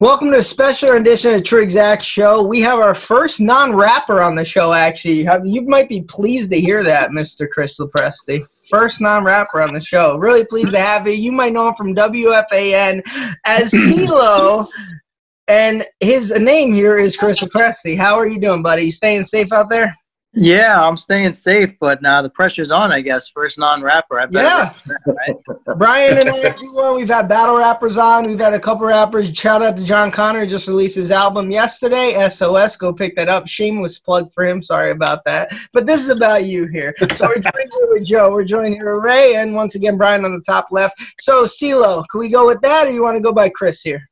Welcome to a special edition of True Exact Show. We have our first non-rapper on the show. Actually, you might be pleased to hear that, Mr. Chris Lopresti. First non-rapper on the show. Really pleased to have you. You might know him from WFAN as CeeLo, and his name here is Chris Lopresti. How are you doing, buddy? You staying safe out there? Yeah, I'm staying safe, but now the pressure's on, I guess. First non-rapper. I yeah. right? Brian and I do We've had battle rappers on. We've had a couple rappers. Shout out to John Connor. Just released his album yesterday. SOS. Go pick that up. Shameless plug for him. Sorry about that. But this is about you here. So we're joined here with Joe. We're joined here with Ray. And once again, Brian on the top left. So, CeeLo, can we go with that or you want to go by Chris here?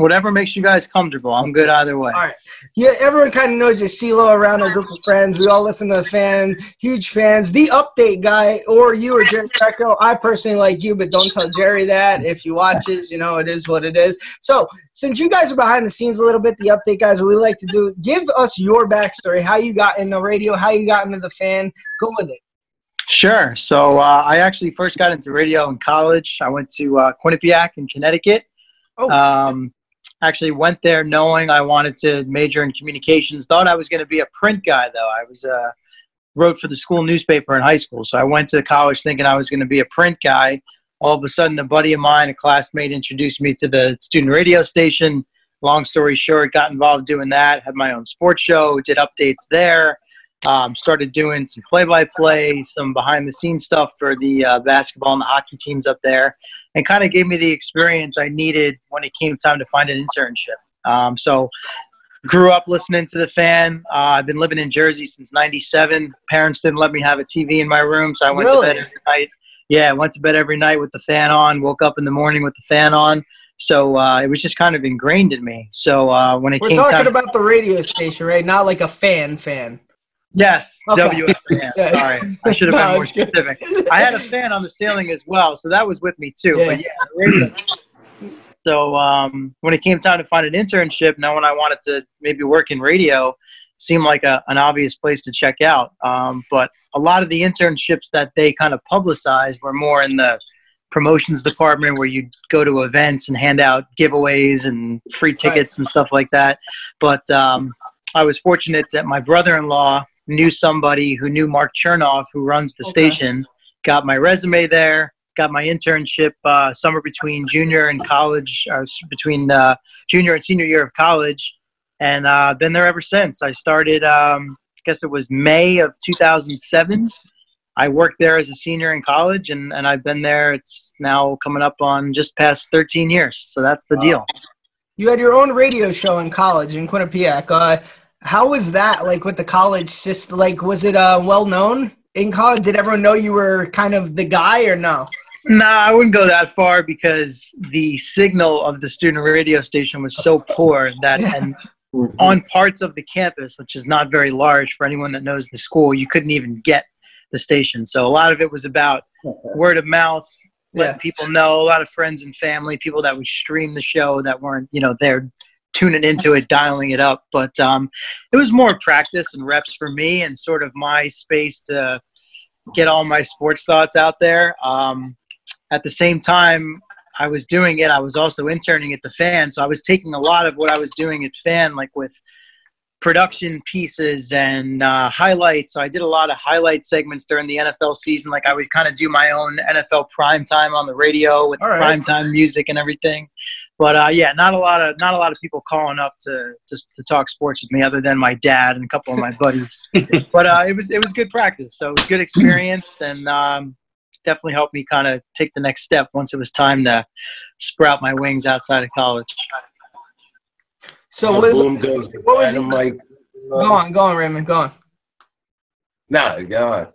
Whatever makes you guys comfortable. I'm good either way. All right. Yeah, everyone kind of knows you CeeLo around a group of friends. We all listen to the fan, huge fans. The update guy, or you or Jerry Recco. I personally like you, but don't tell Jerry that. If he watches, you know, it is what it is. So, since you guys are behind the scenes a little bit, the update guys, what we like to do, give us your backstory, how you got into radio, how you got into the fan. Go with it. Sure. So uh, I actually first got into radio in college. I went to uh, Quinnipiac in Connecticut. Oh. Um, actually went there knowing I wanted to major in communications. Thought I was going to be a print guy though. I was uh, wrote for the school newspaper in high school, so I went to college thinking I was going to be a print guy. All of a sudden, a buddy of mine, a classmate, introduced me to the student radio station. Long story short, got involved doing that. Had my own sports show, did updates there. Um, started doing some play-by-play, some behind-the-scenes stuff for the uh, basketball and the hockey teams up there, and kind of gave me the experience I needed when it came time to find an internship. Um, so, grew up listening to the fan. Uh, I've been living in Jersey since '97. Parents didn't let me have a TV in my room, so I went really? to bed every night. Yeah, I went to bed every night with the fan on. Woke up in the morning with the fan on. So uh, it was just kind of ingrained in me. So uh, when it came time. we're came talking time- about the radio station, right? Not like a fan fan. Yes, okay. WFAN. Sorry, I should have been no, more specific. I had a fan on the ceiling as well, so that was with me too. Yeah. But yeah, radio. So um, when it came time to find an internship, now when I wanted to maybe work in radio, seemed like a, an obvious place to check out. Um, but a lot of the internships that they kind of publicized were more in the promotions department where you go to events and hand out giveaways and free tickets right. and stuff like that. But um, I was fortunate that my brother-in-law knew somebody who knew Mark Chernoff, who runs the okay. station, got my resume there, got my internship uh, summer between junior and college, uh, between uh, junior and senior year of college, and uh, been there ever since. I started, um, I guess it was May of 2007. I worked there as a senior in college, and, and I've been there. It's now coming up on just past 13 years. So that's the wow. deal. You had your own radio show in college in Quinnipiac. Uh, how was that like with the college system? Like, was it uh, well known in college? Did everyone know you were kind of the guy or no? No, nah, I wouldn't go that far because the signal of the student radio station was so poor that yeah. and on parts of the campus, which is not very large for anyone that knows the school, you couldn't even get the station. So a lot of it was about word of mouth, letting yeah. people know, a lot of friends and family, people that would stream the show that weren't, you know, there tuning into it, dialing it up. But um, it was more practice and reps for me and sort of my space to get all my sports thoughts out there. Um, at the same time, I was doing it. I was also interning at the fan, so I was taking a lot of what I was doing at fan, like with production pieces and uh, highlights. So I did a lot of highlight segments during the NFL season. Like I would kind of do my own NFL prime time on the radio with right. prime time music and everything. But uh, yeah, not a lot of not a lot of people calling up to, to, to talk sports with me, other than my dad and a couple of my buddies. but uh, it was it was good practice, so it was good experience, and um, definitely helped me kind of take the next step once it was time to sprout my wings outside of college. So what, what was he, uh, Go on, go on, Raymond. Go on. No, go on.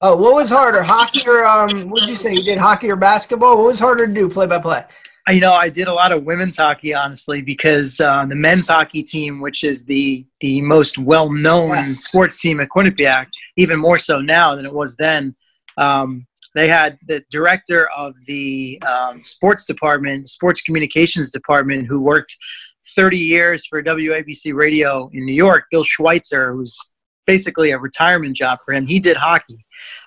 Oh, what was harder, hockey or um? What did you say? You did hockey or basketball? What was harder to do, play by play? You know, I did a lot of women's hockey, honestly, because uh, the men's hockey team, which is the the most well known yes. sports team at Quinnipiac, even more so now than it was then. Um, they had the director of the um, sports department, sports communications department, who worked 30 years for WABC Radio in New York, Bill Schweitzer, who's basically a retirement job for him. He did hockey.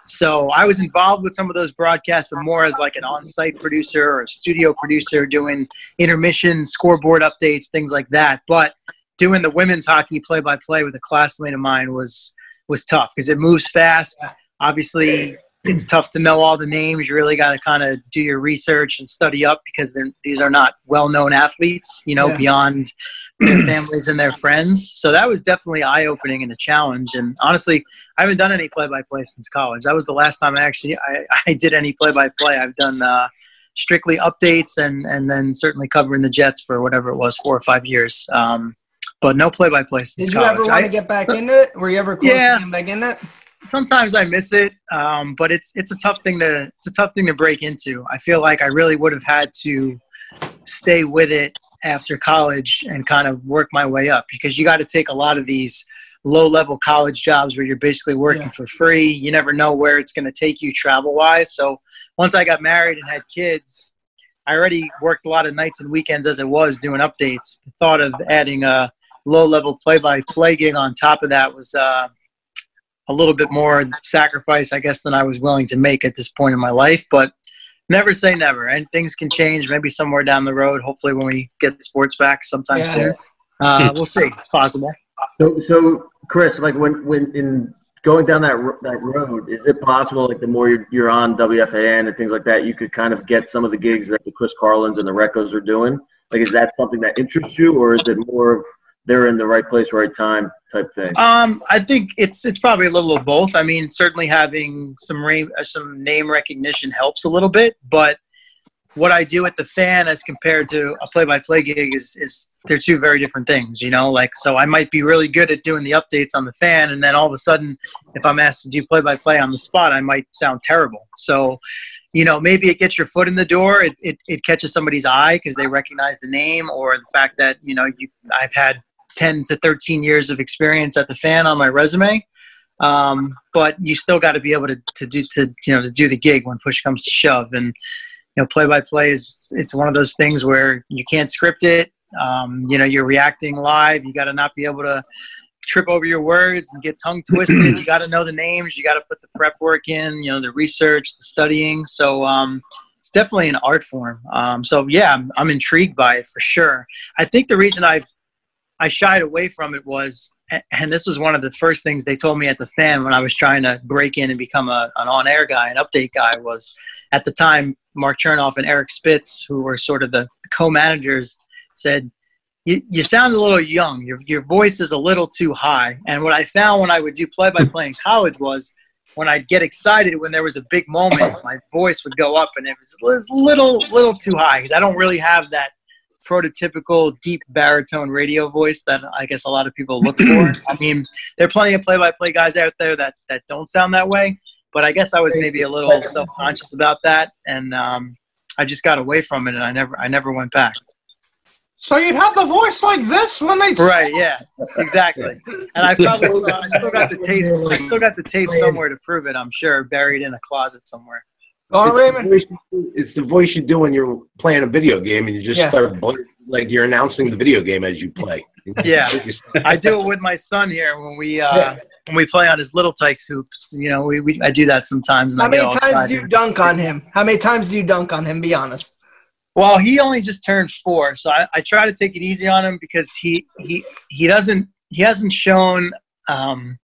So I was involved with some of those broadcasts, but more as like an on-site producer or a studio producer doing intermission, scoreboard updates, things like that. But doing the women's hockey play-by-play with a classmate of mine was was tough because it moves fast. Obviously, it's tough to know all the names. You really got to kind of do your research and study up because these are not well-known athletes, you know, yeah. beyond their families and their friends. So that was definitely eye-opening and a challenge. And honestly, I haven't done any play-by-play since college. That was the last time I actually I, I did any play-by-play. I've done uh, strictly updates and and then certainly covering the Jets for whatever it was, four or five years. Um, but no play-by-play since Did you college. ever want to get back so, into it? Were you ever close yeah, to getting back in it? Sometimes I miss it, um, but it's it's a tough thing to it's a tough thing to break into. I feel like I really would have had to stay with it after college and kind of work my way up because you got to take a lot of these low level college jobs where you're basically working yeah. for free. You never know where it's going to take you travel wise. So once I got married and had kids, I already worked a lot of nights and weekends as it was doing updates. The thought of adding a low level play by play gig on top of that was uh, a little bit more sacrifice, I guess, than I was willing to make at this point in my life. But never say never, and things can change. Maybe somewhere down the road, hopefully when we get sports back sometime yeah. soon. Uh, we'll see. It's possible. So, so Chris, like when when in going down that that road, is it possible like the more you're, you're on WFAN and things like that, you could kind of get some of the gigs that the Chris Carlins and the Reccos are doing? Like, is that something that interests you, or is it more of they're in the right place, right time type thing? Um, I think it's it's probably a little of both. I mean, certainly having some ra- uh, some name recognition helps a little bit, but what I do at the fan as compared to a play-by-play gig is is they're two very different things, you know. Like, so I might be really good at doing the updates on the fan, and then all of a sudden, if I'm asked to do play-by-play on the spot, I might sound terrible. So, you know, maybe it gets your foot in the door. It it, it catches somebody's eye because they recognize the name, or the fact that you know you I've had 10 to 13 years of experience at the fan on my resume. Um, but you still got to be able to, to do to you know to do the gig when push comes to shove. And you know play by play is it's one of those things where you can't script it. Um, you know you're reacting live. You got to not be able to trip over your words and get tongue twisted. You got to know the names. You got to put the prep work in you know the research the studying. So um, it's definitely an art form. Um, so yeah I'm, I'm intrigued by it for sure. I think the reason i've I shied away from it was, and this was one of the first things they told me at the fan when I was trying to break in and become a, an on-air guy, an update guy, was at the time Mark Chernoff and Eric Spitz, who were sort of the co-managers, said, you, you sound a little young. Your, your voice is a little too high. And what I found when I would do play-by-play in college was when I'd get excited when there was a big moment, my voice would go up and it was a little, little too high because I don't really have that prototypical deep baritone radio voice that I guess a lot of people look for. I mean, there are plenty of play-by-play guys out there that that don't sound that way, but I guess I was maybe a little self-conscious about that, and um, I just got away from it, and I never I never went back. So you'd have the voice like this when they right, yeah, exactly. And I probably still, I still got the tape. I still got the tape somewhere to prove it. I'm sure buried in a closet somewhere. Oh, Raymond. It's the voice you do when you're playing a video game and you just yeah. start like you're announcing the video game as you play. Yeah, I do it with my son here when we uh, yeah. when we play on his Little Tikes hoops. You know, we, we I do that sometimes. How many times do you dunk on him? How many times do you dunk on him? Be honest. Well, he only just turned four, so I, I try to take it easy on him because he he he doesn't he hasn't shown um,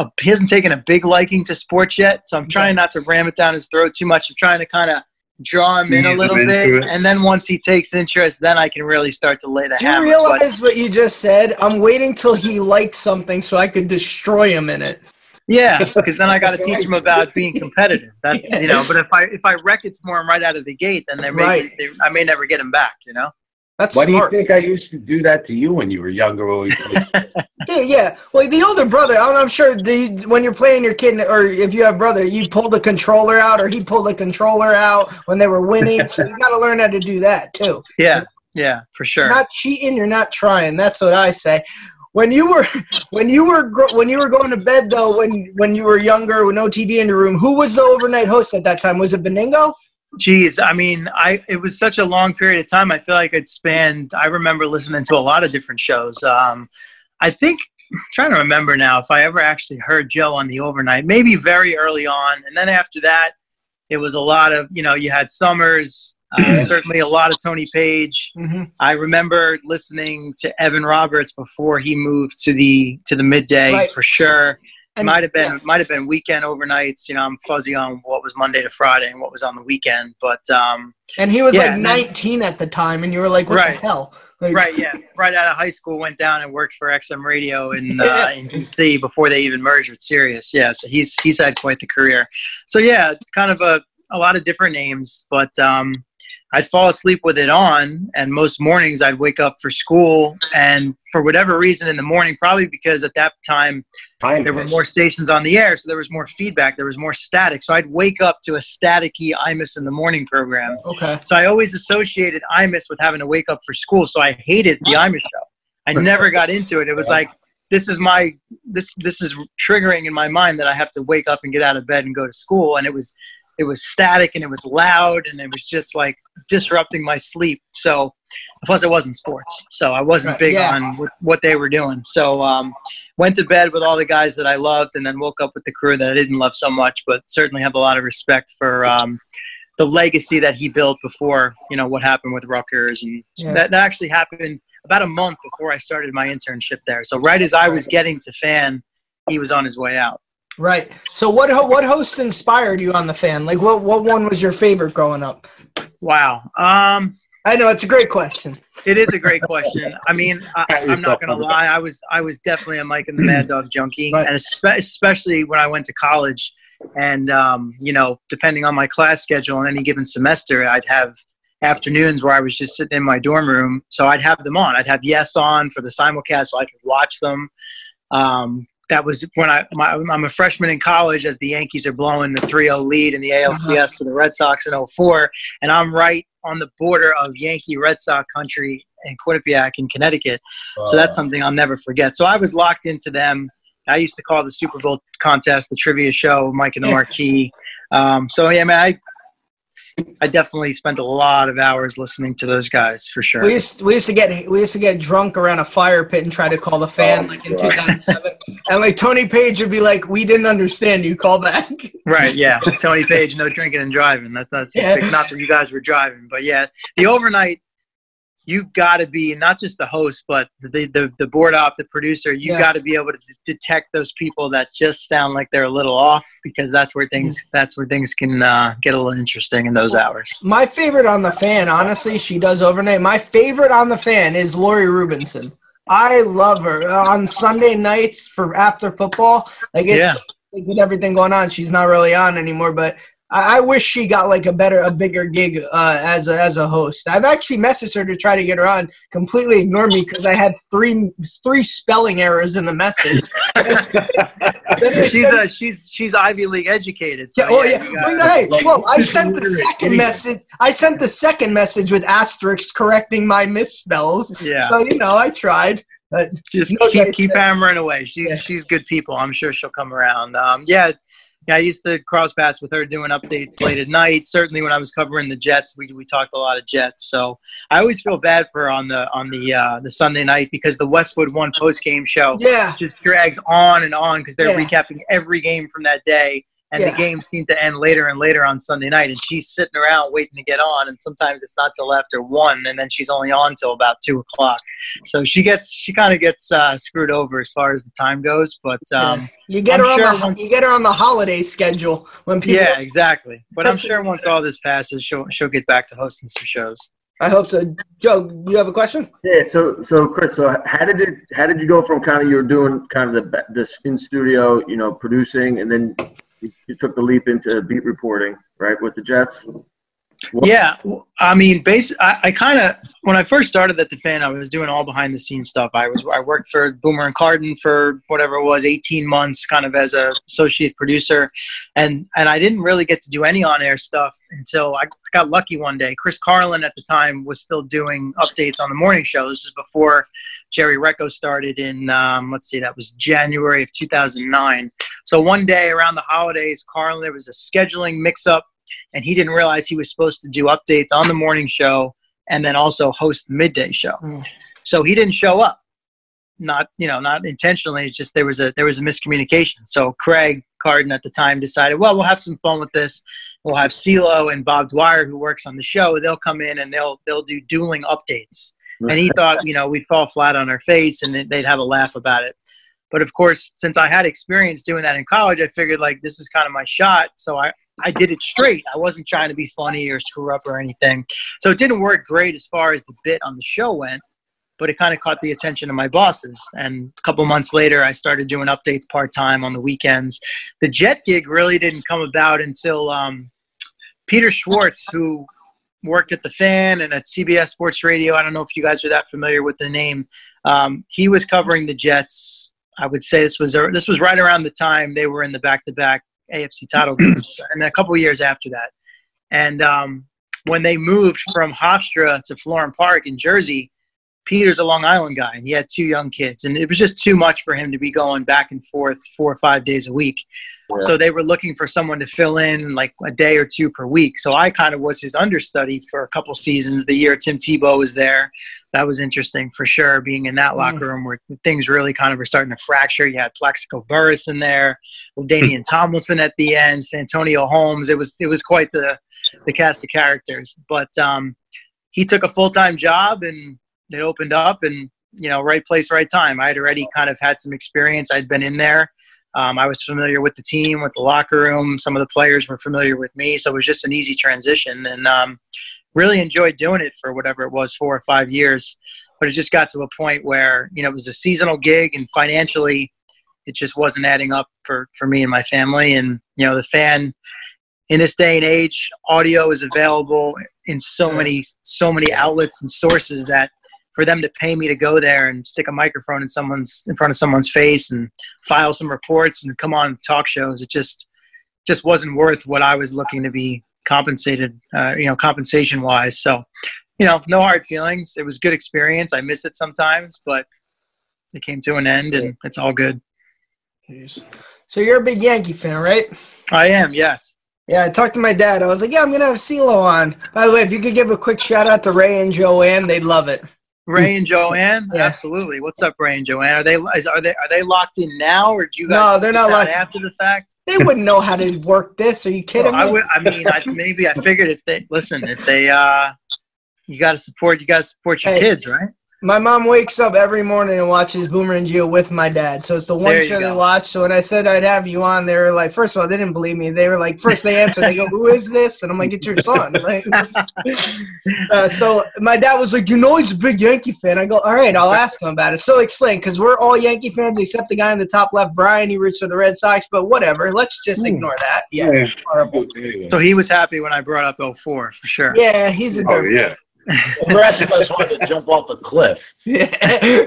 a, he hasn't taken a big liking to sports yet, so I'm trying not to ram it down his throat too much. I'm trying to kind of draw him in a little bit, and then once he takes interest, then I can really start to lay the Do hammer. you realize but, what you just said? I'm waiting till he likes something so I could destroy him in it. Yeah, because then I got to teach him about being competitive. That's you know. But if I if I wreck it for him right out of the gate, then there may right. they, I may never get him back. You know. That's Why smart. do you think I used to do that to you when you were younger? yeah, yeah. Well, the older brother, I'm, sure the, when you're playing your kid, or if you have brother, you pull the controller out, or he pulled the controller out when they were winning. so you got to learn how to do that too. Yeah, yeah, for sure. You're not cheating, you're not trying. That's what I say. When you were when you were when you were going to bed though, when when you were younger with no TV in your room, who was the overnight host at that time? Was it Benigno? Geez, I mean, I it was such a long period of time. I feel like I'd spanned. I remember listening to a lot of different shows. Um, I think trying to remember now if I ever actually heard Joe on the overnight. Maybe very early on, and then after that, it was a lot of you know you had Somers, uh, certainly a lot of Tony Paige. Mm-hmm. I remember listening to Evan Roberts before he moved to the to the midday Right. for sure. And- might have been yeah. might have been weekend overnights. You know, I'm fuzzy on what was Monday to Friday and what was on the weekend, but um, And he was Yeah, like and then- 19 at the time, and you were like, "What Right. the hell?" Like, right, yeah, right out of high school, went down and worked for XM Radio in uh, in DC before they even merged with Sirius. Yeah, so he's he's had quite the career. So yeah, kind of a a lot of different names, but um, I'd fall asleep with it on, and most mornings I'd wake up for school, and for whatever reason in the morning, probably because at that time there were more stations on the air, so there was more feedback, there was more static. So I'd wake up to a staticky Imus in the morning program. Okay. So I always associated Imus with having to wake up for school. So I hated the Imus show. I never got into it. It was like this is my this this is triggering in my mind that I have to wake up and get out of bed and go to school. And it was it was static and it was loud and it was just like disrupting my sleep. So plus it wasn't sports, so I wasn't big yeah. on what, what they were doing. So um, went to bed with all the guys that I loved, and then woke up with the crew that I didn't love so much, but certainly have a lot of respect for um, the legacy that he built before you know what happened with Rutgers, and Yeah. that, that actually happened about a month before I started my internship there. So right as I was getting to fan, he was on his way out. Right. So what ho- what host inspired you on the fan? Like what what one was your favorite growing up? Wow. Um, I know it's a great question. It is a great question. I mean, I, I'm not gonna lie. I was I was definitely a Mike and the Mad Dog junkie, Right. and espe- especially when I went to college. And um, you know, depending on my class schedule in any given semester, I'd have afternoons where I was just sitting in my dorm room. So I'd have them on. I'd have Yes on for the simulcast, so I could watch them. Um, that was when I my, I'm a freshman in college as the Yankees are blowing the 3-0 lead in the ALCS to the Red Sox in 04 and I'm right on the border of Yankee Red Sox country in Quinnipiac in Connecticut. So that's something I'll never forget. So I was locked into them. I used to call the Super Bowl contest the trivia show, Mike and the Marquee. Um, so yeah, man, I I definitely spent a lot of hours listening to those guys for sure. We used we used to get we used to get drunk around a fire pit and try to call the fan Oh, like in 2007, and like Tony Paige would be like, "We didn't understand you. Call back." Right, yeah. Tony Paige, no drinking and driving. That, that's Yeah. not that you guys were driving, but yeah, the overnight, you've got to be not just the host, but the the, the board op, the producer. You Yeah. got to be able to d- detect those people that just sound like they're a little off, because that's where things Mm-hmm. that's where things can uh, get a little interesting in those hours. My favorite on the fan, honestly, she does overnight. My favorite on the fan is Lori Rubinson. I love her Uh, on Sunday nights for after football. Like it's Yeah. like, with everything going on, she's not really on anymore. But I, I wish she got like a better, a bigger gig uh, as a, as a host. I've actually messaged her to try to get her on. Completely ignored me because I had three three spelling errors in the message. She's sent- uh, she's she's Ivy League educated. So yeah, oh yeah. you Wait, got- hey, like, well, I sent the second idiot. message. I sent the second message with asterisks correcting my misspells. yeah. So you know, I tried. But just No, keep guys, keep hammering away. She's Yeah. she's good people. I'm sure she'll come around. Um, yeah, yeah. I used to cross paths with her doing updates late at night. Certainly when I was covering the Jets, we we talked a lot of Jets. So I always feel bad for her on the on the uh, the Sunday night because the Westwood One post game show yeah, just drags on and on because they're Yeah. recapping every game from that day. And Yeah. the games seem to end later and later on Sunday night, and she's sitting around waiting to get on. And sometimes it's not till after one, and then she's only on till about two o'clock. So she gets, she kind of gets uh, screwed over as far as the time goes. But um, you get I'm her on the once- you get her on the holiday schedule when people. yeah, exactly. But I'm sure once all this passes, she'll she'll get back to hosting some shows. I hope so. Joe, you have a question? Yeah, so so Chris, so how did it how did you go from kind of you were doing kind of the this in studio, you know, producing, and then you took the leap into beat reporting, right, with the Jets? What- Yeah, I mean, base. I, I kind of when I first started at the fan, I was doing all behind the scenes stuff. I was I worked for Boomer and Carton for whatever it was, eighteen months, kind of as a associate producer, and and I didn't really get to do any on air stuff until I got lucky one day. Chris Carlin at the time was still doing updates on the morning show. This is before Jerry Recco started in um, let's see, that was January of two thousand nine. So one day around the holidays, Carlin there was a scheduling mix up and he didn't realize he was supposed to do updates on the morning show and then also host the midday show. Mm. So he didn't show up. not you know not intentionally. It's just there was a there was a miscommunication. So Craig Carton at the time decided, well, we'll have some fun with this. We'll have CeeLo and Bob Dwyer, who works on the show. They'll come in and they'll they'll do dueling updates. And he thought, you know, we'd fall flat on our face and they'd have a laugh about it. But of course, since I had experience doing that in college, I figured like this is kind of my shot. So I, I did it straight. I wasn't trying to be funny or screw up or anything. So it didn't work great as far as the bit on the show went, but it kind of caught the attention of my bosses. And a couple months later, I started doing updates part time on the weekends. The Jet gig really didn't come about until um, Peter Schwartz, who worked at the fan and at CBS Sports Radio. I don't know if you guys are that familiar with the name. Um, he was covering the Jets. I would say this was this was right around the time they were in the back-to-back AFC title games, and a couple years after that. And um, when they moved from Hofstra to Florham Park in Jersey, Peter's a Long Island guy, and he had two young kids, and it was just too much for him to be going back and forth four or five days a week. Yeah. So they were looking for someone to fill in like a day or two per week. So I kind of was his understudy for a couple seasons. The year Tim Tebow was there, that was interesting for sure. Being in that locker mm. room where things really kind of were starting to fracture. You had Plaxico Burress in there, Danian Tomlinson at the end, Santonio Holmes. It was it was quite the the cast of characters. But um, he took a full time job and it opened up and you know right place right time i had already kind of had some experience i'd been in there um, i was familiar with the team with the locker room some of the players were familiar with me so it was just an easy transition and um, really enjoyed doing it for whatever it was four or five years but it just got to a point where you know it was a seasonal gig and financially it just wasn't adding up for, for me and my family. And you know the fan in this day and age audio is available in so many so many outlets and sources that for them to pay me to go there and stick a microphone in someone's in front of someone's face and file some reports and come on talk shows, it just just wasn't worth what I was looking to be compensated, uh, you know, compensation wise. So, you know, no hard feelings. It was good experience. I miss it sometimes, but it came to an end, and it's all good. So you're a big Yankee fan, right? I am. Yes. Yeah, I talked to my dad. I was like, "Yeah, I'm gonna have CeeLo on." By the way, if you could give a quick shout out to Ray and Joanne, they'd love it. Ray and Joanne, yeah. absolutely. What's up, Ray and Joanne? Are they is, are they are they locked in now, or do you guys? No, they're not locked after the fact. They wouldn't know how to work this. Are you kidding well, me? I would. I mean, I, maybe I figured if they listen, if they, uh, you got to support, you got to support your hey, kids, right? My mom wakes up every morning and watches Boomer and Gio with my dad. So it's the one show they watch. So when I said I'd have you on, they were like, first of all, they didn't believe me. They were like, first they answered, they go, "Who is this?" And I'm like, "It's your son." Like, uh, so my dad was like, "You know, he's a big Yankee fan." I go, "All right, I'll ask him about it." So explain, because we're all Yankee fans except the guy in the top left, Brian. He roots for the Red Sox, but whatever. Let's just hmm. ignore that. Yeah. So he was happy when I brought up 04 for sure. Yeah, he's a. Oh yeah. The rest of us wanted to jump off the cliff. Yeah.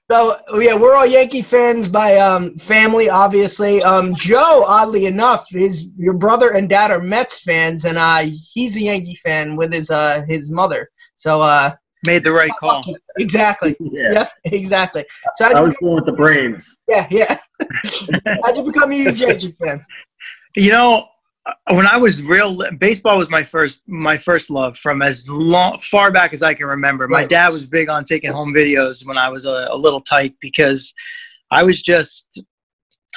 so yeah, we're all Yankee fans by um, family, obviously. Um, Joe, oddly enough, his your brother and dad are Mets fans, and uh, he's a Yankee fan with his uh, his mother. So uh, made the right call. Exactly. Yeah. Yep. Exactly. So I was born with the brains. Yeah. Yeah. how'd you become a Yankee fan? You know, when I was real, baseball was my first my first love from as long far back as I can remember. My dad was big on taking home videos when I was a, a little tight because I was just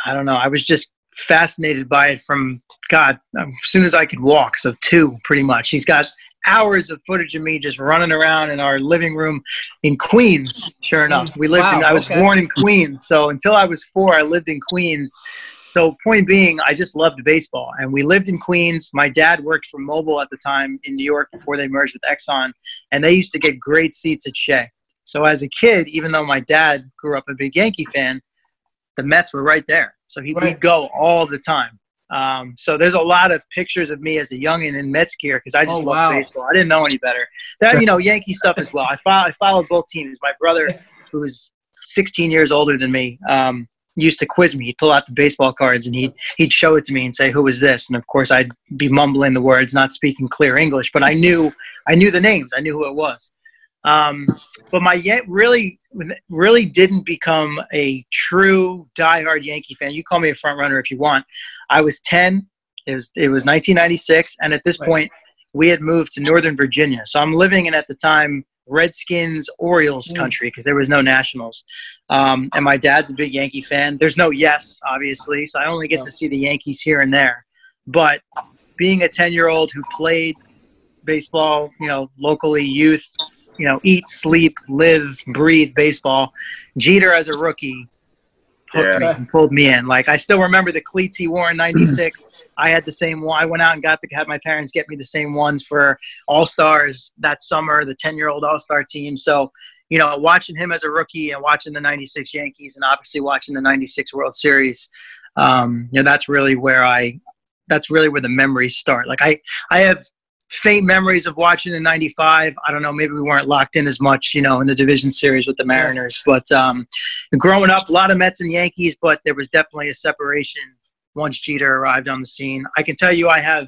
I don't know I was just fascinated by it from God um, as soon as I could walk. So two pretty much. He's got hours of footage of me just running around in our living room in Queens. Sure enough, we lived. Wow, in, I was okay. born in Queens, so until I was four, I lived in Queens so point being, I just loved baseball, and we lived in Queens. My dad worked for Mobil at the time in New York before they merged with Exxon, and they used to get great seats at Shea. So as a kid, even though my dad grew up a big Yankee fan, the Mets were right there. So he, right. would go all the time. Um, so there's a lot of pictures of me as a youngin in Mets gear because I just oh, loved wow. baseball. I didn't know any better. That you know Yankee stuff as well. I, follow, I followed both teams. My brother, who's 16 years older than me, um, used to quiz me. He'd pull out the baseball cards and he'd he'd show it to me and say, "Who is this?" And of course, I'd be mumbling the words, not speaking clear English, but I knew I knew the names. I knew who it was. Um, but my yet really really didn't become a true diehard Yankee fan. You call me a front runner if you want. I was ten. It was it was 1996, and at this right. point, we had moved to Northern Virginia. So I'm living in at the time Redskins Orioles Mm. country because there was no Nationals. Um, and my dad's a big Yankee fan. There's no yes, obviously, so I only get to see the Yankees here and there. But being a 10 year old who played baseball, you know, locally, youth, you know, eat, sleep, live, breathe baseball, Jeter as a rookie hooked Yeah. me and pulled me in. Like I still remember the cleats he wore in '96. I had the same one. I went out and got the had my parents get me the same ones for All Stars that summer, the 10 year old All Star team. So, you know, watching him as a rookie and watching the '96 Yankees and obviously watching the '96 World Series, um, you know, that's really where I. That's really where the memories start. Like I, I have faint memories of watching in 95 i don't know maybe we weren't locked in as much you know in the division series with the mariners but um, growing up a lot of mets and yankees but there was definitely a separation once jeter arrived on the scene. I can tell you i have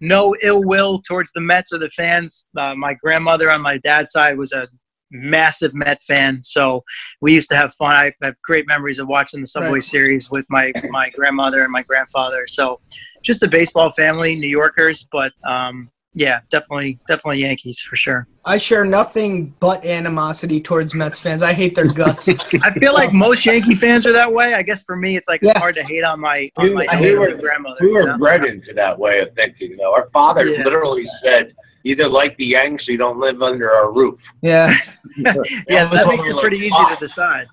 no ill will towards the mets or the fans. Uh, my grandmother on my dad's side was a massive met fan so we used to have fun. I have great memories of watching the subway Right. series with my my grandmother and my grandfather. So just a baseball family new yorkers but um, yeah, definitely, definitely Yankees for sure. I share nothing but animosity towards Mets fans. I hate their guts. I feel like most Yankee fans are that way. I guess for me, it's like Yeah. hard to hate on my on my We- we were- grandmother. We you were know? bred into that way of thinking. Though our father Yeah. literally said, "Either like the Yanks, or you don't live under our roof." yeah. yeah, Yeah, that makes it pretty like easy to decide.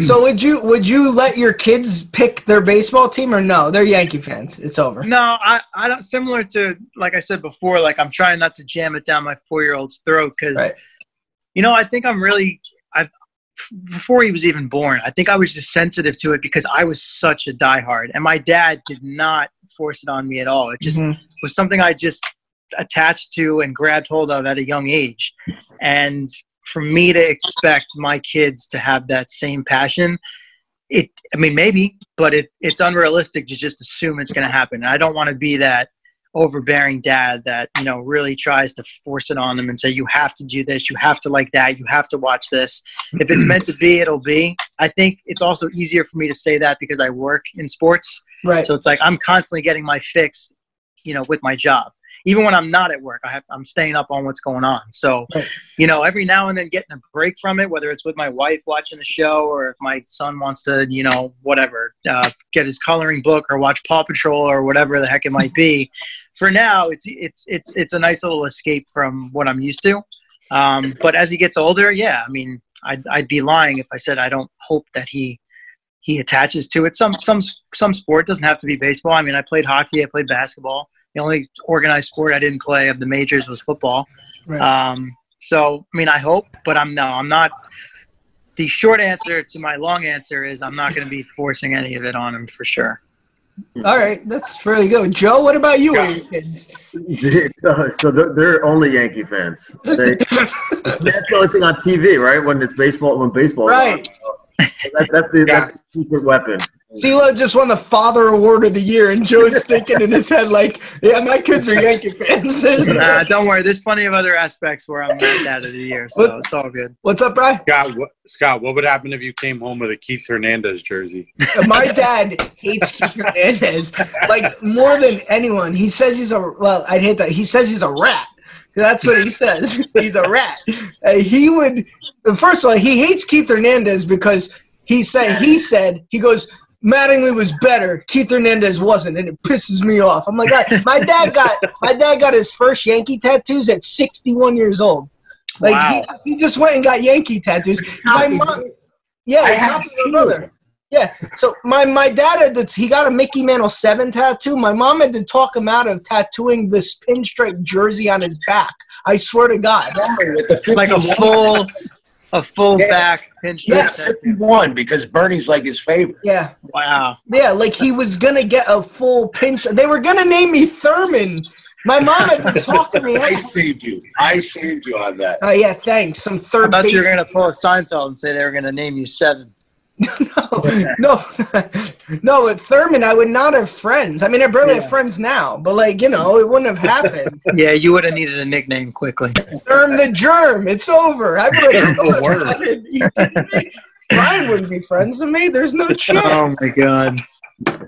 So would you would you let your kids pick their baseball team or no? They're Yankee fans. It's over. No, I, I don't. Similar to like I said before, like I'm trying not to jam it down my four year old's throat because, Right. you know, I think I'm really I before he was even born. I think I was just sensitive to it because I was such a diehard, and my dad did not force it on me at all. It just Mhm. was something I just attached to and grabbed hold of at a young age. And for me to expect my kids to have that same passion, it I mean maybe, but it it's unrealistic to just assume it's going to happen. And I don't want to be that overbearing dad that, you know, really tries to force it on them and say you have to do this, you have to like that, you have to watch this. If it's meant to be, it'll be. I think it's also easier for me to say that because I work in sports. Right. So it's like I'm constantly getting my fix, you know, with my job. Even when I'm not at work, I have I'm staying up on what's going on. So, Right. you know, every now and then getting a break from it, whether it's with my wife watching the show or if my son wants to, you know, whatever, uh, get his coloring book or watch Paw Patrol or whatever the heck it might be. For now, it's it's it's it's a nice little escape from what I'm used to. Um, but as he gets older, yeah, I mean, I'd I'd be lying if I said I don't hope that he he attaches to it. Some some some sport doesn't have to be baseball. I mean, I played hockey, I played basketball. The only organized sport I didn't play of the majors was football. Right. Um, so I mean, I hope, but I'm no, I'm not. The short answer to my long answer is I'm not going to be forcing any of it on him for sure. All right, that's really good. Joe, what about you and kids? so, so they're, they're only Yankee fans. They, that's the only thing on TV, right? When it's baseball, when baseball. Right. That, that's the that's the secret weapon. CeeLo just won the Father Award of the Year, and Joe's thinking in his head like, "Yeah, my kids are Yankee fans." There's no- Uh, don't worry, there's plenty of other aspects where I'm not dad of the year, so it's all good. What's up, Brian? Scott, what, Scott, what would happen if you came home with a Keith Hernandez jersey? My dad hates Keith Hernandez like more than anyone. He says he's a well, I'd hate that. He says he's a rat. That's what he says. He's a rat. Uh, he would first of all, he hates Keith Hernandez because he said he said he goes. Mattingly was better. Keith Hernandez wasn't, and it pisses me off. I'm like, God, my dad got my dad got his first Yankee tattoos at 61 years old. Like Wow. he, he just went and got Yankee tattoos. My mom, yeah, I copied my brother. Yeah. So my my dad had the, he got a Mickey Mantle seven tattoo. My mom had to talk him out of tattooing this pinstripe jersey on his back. I swear to God. Like a 51 full, a full Yeah. back pinch. Yeah. tattoo. 51 because Bernie's like his favorite. Yeah. Wow. Yeah. Like he was gonna get a full pinch. They were gonna name me Thurman. My mom had to talk to me. I saved you. I saved you on that. Oh yeah, thanks. Some I third thought base. you were gonna pull a Seinfeld and say they were gonna name you seven. No, no, no. With Thurman, I would not have friends. I mean, I barely Yeah. have friends now, but like you know, it wouldn't have happened. Yeah, you would have needed a nickname quickly. Germ the germ. It's over. I would have. The word. You kidding? Brian wouldn't be friends with me. There's no oh chance. Oh my god.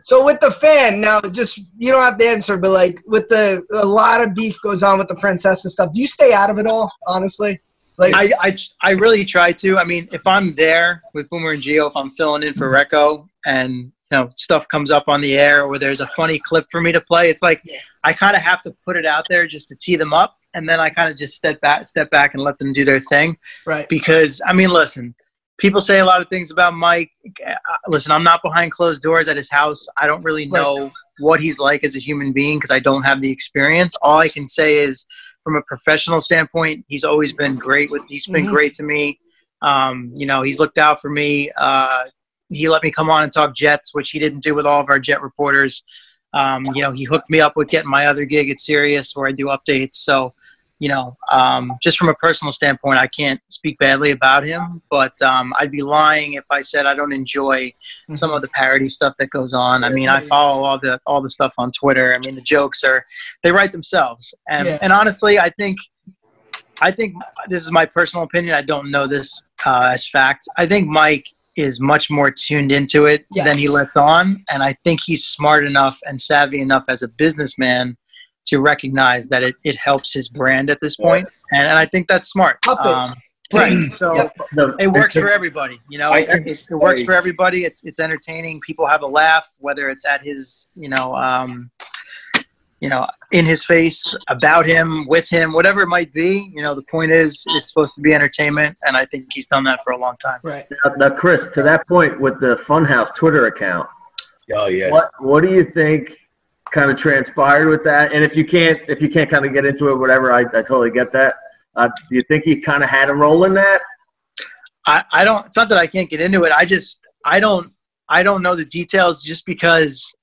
So with the fan now, just you don't have to answer, but like with the a lot of beef goes on with the princess and stuff. Do you stay out of it all? Honestly, Like, I, I, I really try to. I mean, if I'm there with Boomer and Gio, if I'm filling in for Recco and you know stuff comes up on the air or there's a funny clip for me to play, it's like I kind of have to put it out there just to tee them up, and then I kind of just step back, step back, and let them do their thing. right. Because I mean, listen, people say a lot of things about Mike. Uh, Listen, I'm not behind closed doors at his house. I don't really Right. know what he's like as a human being because I don't have the experience. All I can say is, from a professional standpoint, he's always been great. With he's been Mhm. great to me. Um, you know, he's looked out for me. Uh, he let me come on and talk Jets, which he didn't do with all of our Jet reporters. Um, you know, he hooked me up with getting my other gig at Sirius where I do updates. So, you know, um, just from a personal standpoint, I can't speak badly about him, but um, I'd be lying if I said I don't enjoy some of the parody stuff that goes on. I mean, I follow all the all the stuff on Twitter. I mean, the jokes are they write themselves, and Yeah. and honestly, I think I think this is my personal opinion. I don't know this uh, as fact. I think Mike is much more tuned into it than he lets on, and I think he's smart enough and savvy enough as a businessman to recognize that it, it helps his brand at this point, and, and I think that's smart. Um, right. So Yep. The- it works for everybody you know? I- it, it, it works for everybody. It's it's entertaining. People have a laugh whether it's at his you know um you know in his face about him with him whatever it might be. You know the point is it's supposed to be entertainment and i think he's done that for a long time. Right. Now, now, Chris, to that point with the Funhouse Twitter account, Oh yeah. what what do you think kind of transpired with that? And if you can't if you can't kind of get into it, whatever, I, I totally get that. Uh, do you think he kind of had a role in that? I, I don't it's not that i can't get into it i just i don't i don't know the details just because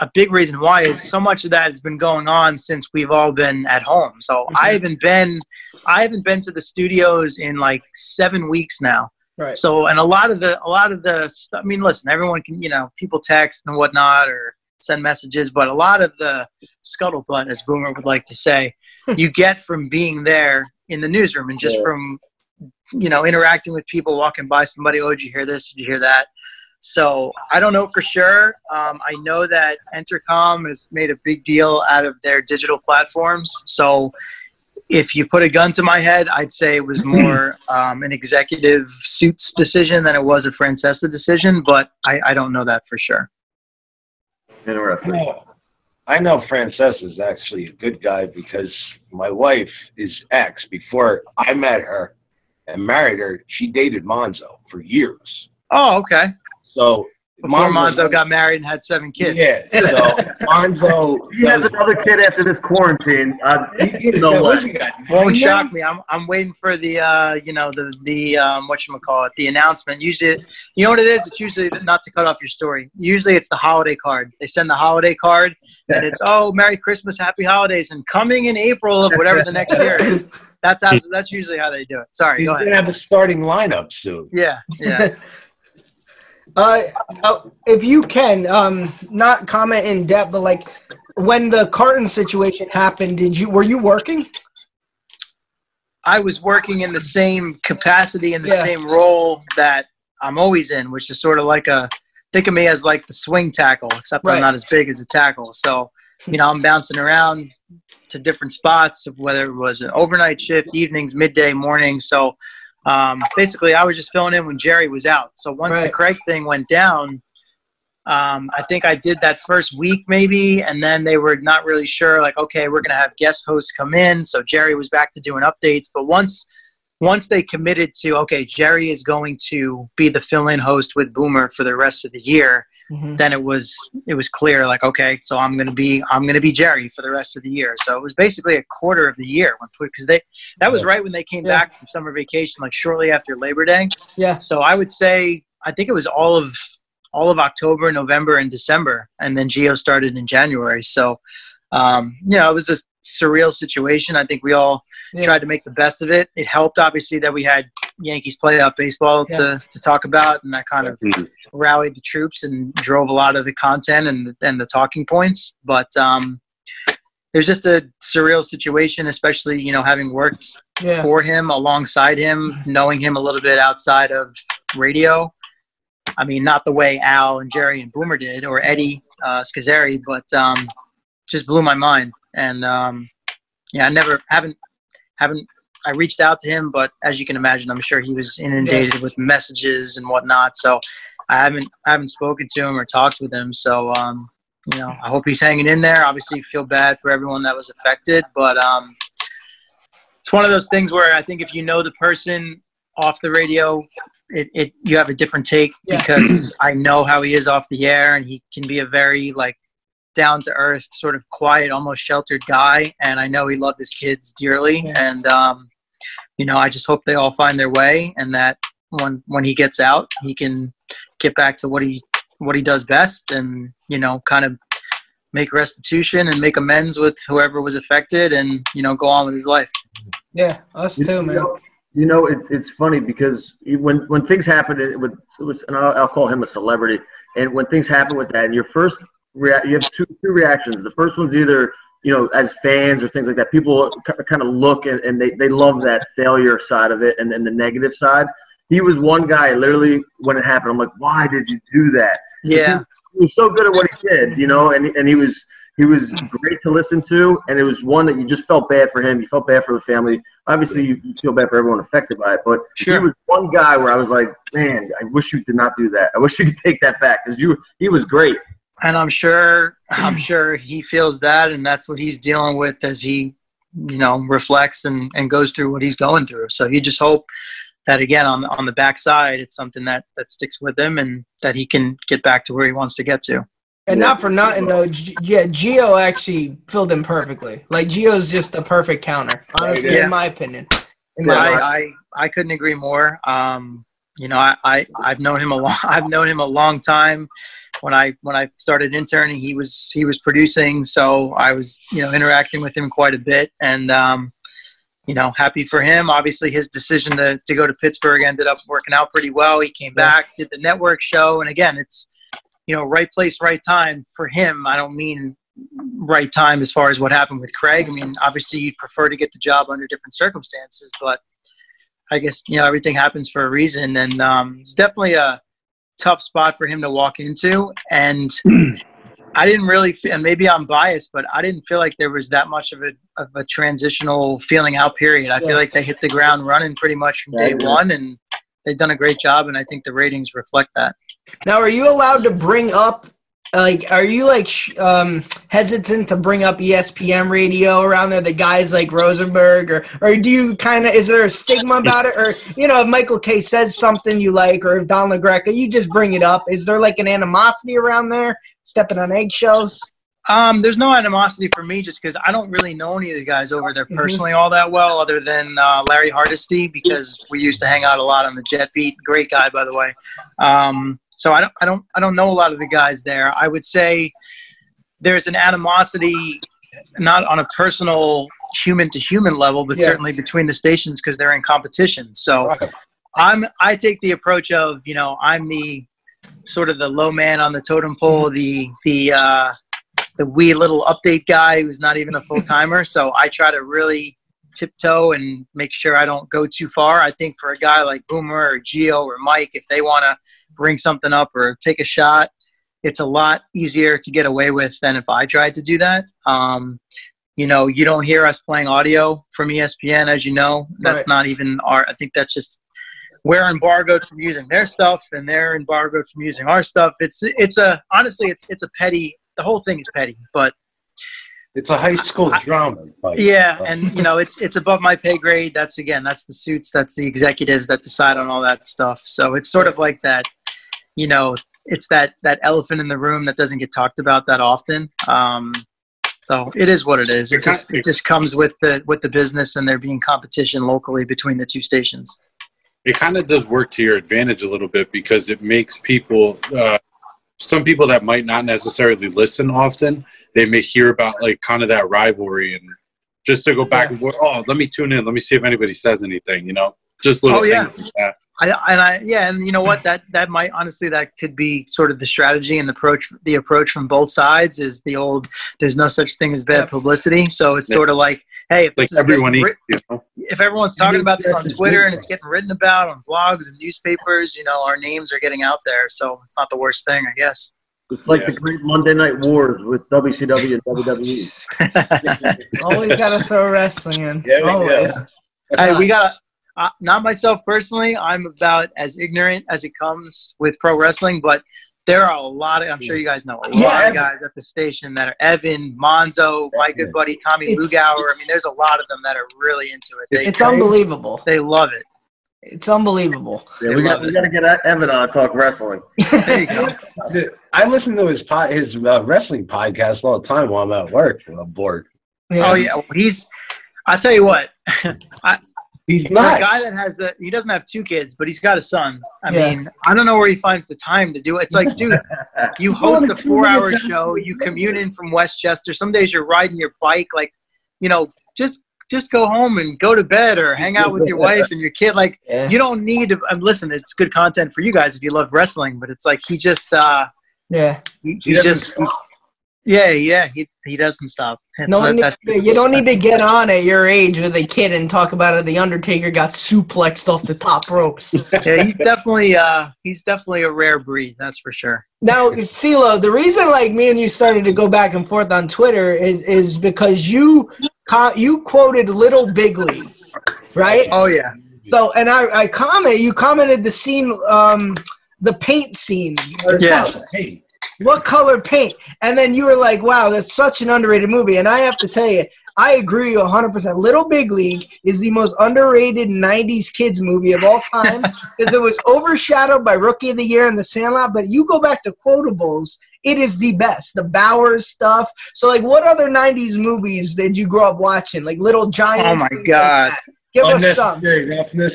a big reason why is so much of that has been going on since we've all been at home so i haven't been i haven't been to the studios in like seven weeks now Right. so and a lot of the a lot of the st- i mean listen everyone can you know people text and whatnot or send messages but a lot of the scuttlebutt as boomer would like to say you get from being there in the newsroom and just Yeah. from you know interacting with people walking by somebody oh did you hear this? Did you hear that? So i don't know for sure. Um, i know that entercom has made a big deal out of their digital platforms. So if you put a gun to my head i'd say it was more um, an executive suits decision than it was a francesa decision but I, I don't know that for sure Interesting. No, I know Francesa is actually a good guy because my wife is ex. Before I met her and married her, she dated Monzo for years. oh okay So before Monzo- monzo got married and had seven kids Yeah. So Monzo. He has another kid after this quarantine. Uh, no Yeah, way. what you got? Won't Nine? shock me. I'm, I'm waiting for the uh, you know the the um, what you call it the announcement. Usually, you know what it is. It's usually not to cut off your story. Usually, it's the holiday card. They send the holiday card, and it's oh Merry Christmas, Happy Holidays, and coming in April of whatever the next year is. That's how. That's usually how they do it. Sorry, He's go gonna have a starting lineup soon. Yeah, yeah. Uh, uh, if you can, um, not comment in depth, but like when the Carton situation happened, did you were you working? I was working in the same capacity in the Yeah. same role that I'm always in, which is sort of like a think of me as like the swing tackle, except Right. I'm not as big as a tackle. So, you know, I'm bouncing around to different spots, of whether it was an overnight shift, evenings, midday, morning. So, um, basically, I was just filling in when Jerry was out. So once the Craig thing went down, um, I think I did that first week maybe, and then they were not really sure. Like, okay, we're gonna have guest hosts come in, so Jerry was back to doing updates. But once once they committed to okay, Jerry is going to be the fill-in host with Boomer for the rest of the year, then it was it was clear like okay, so I'm gonna be I'm gonna be Jerry for the rest of the year. So it was basically a quarter of the year when because they that was right when they came Yeah. back from summer vacation, like shortly after Labor Day. Yeah. So I would say I think it was all of all of October, November, and December, and then Gio started in January. So um, you know, it was a surreal situation. I think we all Yeah. tried to make the best of it. It helped obviously that we had Yankees playoff baseball to, to talk about, and that kind of Mhm. rallied the troops and drove a lot of the content and and the talking points. But um, there's just a surreal situation, especially you know having worked Yeah. for him, alongside him, knowing him a little bit outside of radio. I mean, not the way Al and Jerry and Boomer did, or Eddie uh, Scozzare, but um, just blew my mind. And um, yeah, I never haven't haven't. I reached out to him, but as you can imagine, I'm sure he was inundated yeah. with messages and whatnot. So I haven't I haven't spoken to him or talked with him. So um, you know, I hope he's hanging in there. Obviously, feel bad for everyone that was affected, but um, it's one of those things where I think if you know the person off the radio, it, it you have a different take yeah. because I know how he is off the air, and he can be a very like down to earth, sort of quiet, almost sheltered guy. And I know he loved his kids dearly. Yeah. And, um, you know, I just hope they all find their way and that when, when he gets out, he can get back to what he, what he does best and, you know, kind of make restitution and make amends with whoever was affected and, you know, go on with his life. Yeah, us too, man. You know, it's it's funny because when when things happen, it was, it was and I'll, I'll call him a celebrity. And when things happen with that, and your first rea- you have two two reactions. The first one's either you know as fans or things like that. People kind of look and, and they they love that failure side of it and then the negative side. He was one guy literally when it happened. I'm like, why did you do that? Yeah, he, he was so good at what he did, you know, and and he was he was great to listen to, and it was one that you just felt bad for him. You felt bad for the family. Obviously, you, you feel bad for everyone affected by it, but sure. he was one guy where I was like, man, I wish you did not do that. I wish you could take that back because you he was great and I'm sure I'm sure he feels that, and that's what he's dealing with as he, you know, reflects and, and goes through what he's going through. So you just hope that again on the on the backside, it's something that that sticks with him and that he can get back to where he wants to get to. And not for nothing though, G- yeah, Gio actually filled in perfectly. Like Gio's just a perfect counter, honestly, yeah. in my opinion. In my I, I, I couldn't agree more. Um, you know, I, I I've known him a long I've known him a long time when I when I started interning, he was he was producing, so I was you know interacting with him quite a bit, and um, you know happy for him. Obviously, his decision to to go to Pittsburgh ended up working out pretty well. He came back, did the network show, and again, it's you know right place, right time for him. I don't mean right time as far as what happened with Craig. I mean, obviously, you'd prefer to get the job under different circumstances, but I guess you know everything happens for a reason, and um, it's definitely a tough spot for him to walk into. And I didn't really, feel, and maybe I'm biased, but I didn't feel like there was that much of a, of a transitional feeling out period. I yeah. feel like they hit the ground running pretty much from day one, and they've done a great job. And I think the ratings reflect that. Now, are you allowed to bring up like are you like um, hesitant to bring up espn radio around there the guys like rosenberg or or do you kind of is there a stigma about it or you know if michael kay says something you like or if don la greca you just bring it up is there like an animosity around there stepping on eggshells um, there's no animosity for me just because I don't really know any of the guys over there mm-hmm. personally mm-hmm. all that well, other than uh, Larry Hardesty because we used to hang out a lot on the jet beat. Great guy, by the way. Um, so I don't, I don't, I don't know a lot of the guys there. I would say there's an animosity, not on a personal human to human level, but yeah. certainly between the stations because they're in competition. So I'm, I take the approach of, you know, I'm the sort of the low man on the totem pole, mm-hmm. the, the, uh, the wee little update guy who's not even a full timer. so I try to really tiptoe and make sure I don't go too far. I think for a guy like Boomer or Gio or Mike, if they want to bring something up or take a shot, it's a lot easier to get away with than if I tried to do that. Um, you know, you don't hear us playing audio from ESPN, as you know. That's right. not even our. I think that's just we're embargoed from using their stuff, and they're embargoed from using our stuff. It's it's a honestly, it's it's a petty. The whole thing is petty, but it's a high school I, drama. Fight. Yeah, and you know, it's it's above my pay grade. That's again, that's the suits, that's the executives that decide on all that stuff. So it's sort of like that. You know, it's that that elephant in the room that doesn't get talked about that often. Um, so it is what it is. It just it just comes with the with the business and there being competition locally between the two stations. It kind of does work to your advantage a little bit because it makes people uh, some people that might not necessarily listen often, they may hear about like kind of that rivalry and just to go back yeah. and forth. Oh, let me tune in. Let me see if anybody says anything. You know, just little oh, yeah. things like that. I, and I yeah, and you know what hmm. that that might honestly that could be sort of the strategy and the approach the approach from both sides is the old there's no such thing as bad publicity. So it's sort of like hey, if like everyone eats, you know? if everyone's talking about this on Twitter and it's getting written about on blogs and newspapers, you know, our names are getting out there, so it's not the worst thing, I guess. It's like yeah. the great Monday Night Wars with WCW and WWE. Always got to throw wrestling in. Yeah, Always. Hey, we got uh, not myself personally. I'm about as ignorant as it comes with pro wrestling, but there are a lot of. I'm sure you guys know a lot Yeah. of guys at the station that are Evan, Monzo, my good buddy Tommy It's- Lugauer. I mean, there's a lot of them that are really into it. They It's unbelievable. they love it. It's unbelievable. Yeah, we got, we got to get Evan on to talk wrestling. There you go. I listen to his po- his uh, wrestling podcast all the time while I'm at work. I'm bored. Oh yeah, well, he's. I'll tell you what. He's For a guy that has a, he doesn't have two kids, but he's got a son. I Yeah. mean, I don't know where he finds the time to do it. It's like, dude, you host a four-hour show, you commute in from Westchester. Some days you're riding your bike, like, you know, just just go home and go to bed or hang out with your wife and your kid. Like, Yeah. you don't need to. Um, listen, it's good content for you guys if you love wrestling, but it's like he just, uh, Yeah. he, He he just, stop. Yeah, yeah, he he doesn't stop. That's No what- need, that's- you don't need to get on at your age with a kid and talk about it. The Undertaker got suplexed off the top ropes. Yeah, he's definitely, uh, he's definitely a rare breed. That's for sure. Now, CeeLo, the reason like me and you started to go back and forth on Twitter is, is because you you quoted Little Big League, right? Oh yeah. So, and I, I comment, you commented the scene, um, the paint scene. Yeah. Hey, What color paint? And then you were like, wow, that's such an underrated movie. And I have to tell you, I agree 100%. Little Big League is the most underrated 90s kids movie of all time because it was overshadowed by Rookie of the Year and The Sandlot. But you go back to quotables, it is the best. The Bowers stuff. So, like, what other 90s movies did you grow up watching? Like Little Giants? Oh, my things like God. Give us some. roughness.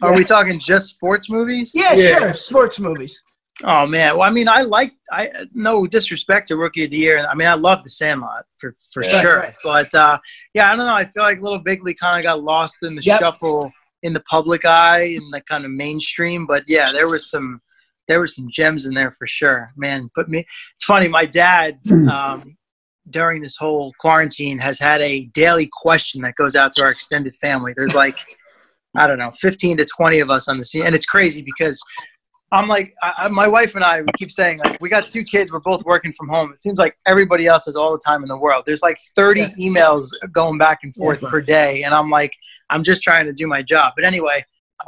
Are we talking just sports movies? Yeah, Yeah. sure. Sports movies. Oh man. Well, I mean, I like. I no disrespect to Rookie of the Year. I mean, I love The Sandlot for for Right, sure. But uh, yeah, I don't know. I feel like Little Big League kind of got lost in the Yep. shuffle in the public eye in the kind of mainstream. But yeah, there was some there were some gems in there for sure. Man, put me. It's funny. My dad. Um, during this whole quarantine has had a daily question that goes out to our extended family. There's like, I don't know, 15 to 20 of us on the scene. And it's crazy because I'm like, I, I- my wife and I, we keep saying, like, we got two kids, we're both working from home. It seems like everybody else has all the time in the world. There's like 30 emails going back and forth Yeah. per day. And I'm like, I'm just trying to do my job. But anyway,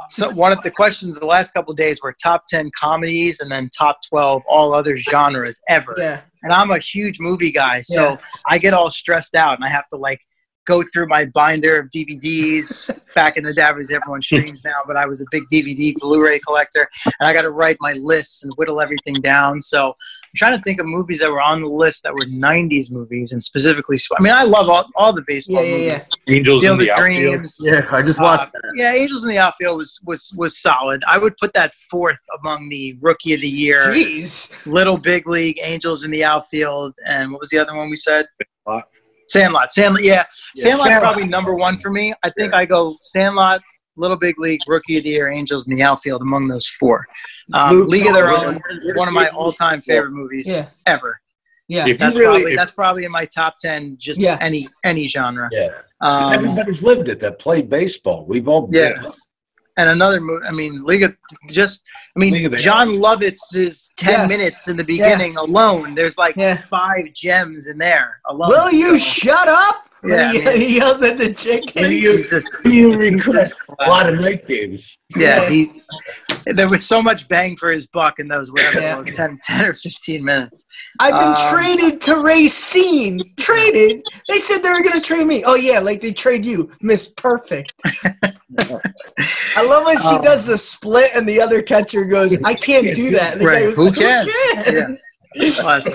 so one of the questions the last couple of days were top 10 comedies and then top 12 all other genres ever Yeah. and I'm a huge movie guy, so Yeah. I get all stressed out, and I have to like go through my binder of DVDs. Back in the day, obviously everyone streams now, but I was a big DVD Blu-ray collector, and I got to write my lists and whittle everything down. So I'm trying to think of movies that were on the list that were '90s movies, and specifically, I mean, I love all, all the baseball Yeah, yeah, movies. yeah. Angels Field in the of outfield. Yeah, I just Uh, watched that. yeah, Angels in the Outfield was was was solid. I would put that fourth among the Rookie of the Year. Jeez. Little Big League, Angels in the outfield, and what was the other one we said? Sandlot. Sandlot. Sandlot. Yeah, Yeah, Sandlot's Sandlot. probably number one for me. I think I go Sandlot, Little Big League, Rookie of the Year, Angels in the outfield among those four. Um, Luke, League of Their Own, where- where- one of my all-time favorite movies Yeah. ever. Yeah. If That's really, probably if- that's probably in my top ten. Just Yeah. any any genre. Yeah. Um, Everybody's lived it that played baseball. We've all Yeah. Been. and another movie. I mean, League of just. I mean, of Their Jon Lovitz's is ten Yes. minutes in the beginning alone. There's like Yeah. five gems in there alone. Will you So, shut up? Yeah, he, I mean- he yells at the chickens. it's just- You it's regret just a lot of night games. Yeah, he. There was so much bang for his buck in those whatever Yeah. it was 10, 10 or fifteen minutes. I've been Um, traded to Racine. Traded? They said they were gonna trade me. Oh yeah, like they trade you, Miss Perfect. I love when she Um, does the split and the other catcher goes, "I can't do that." And the Right, guy was who can? can?" Yeah. Classic.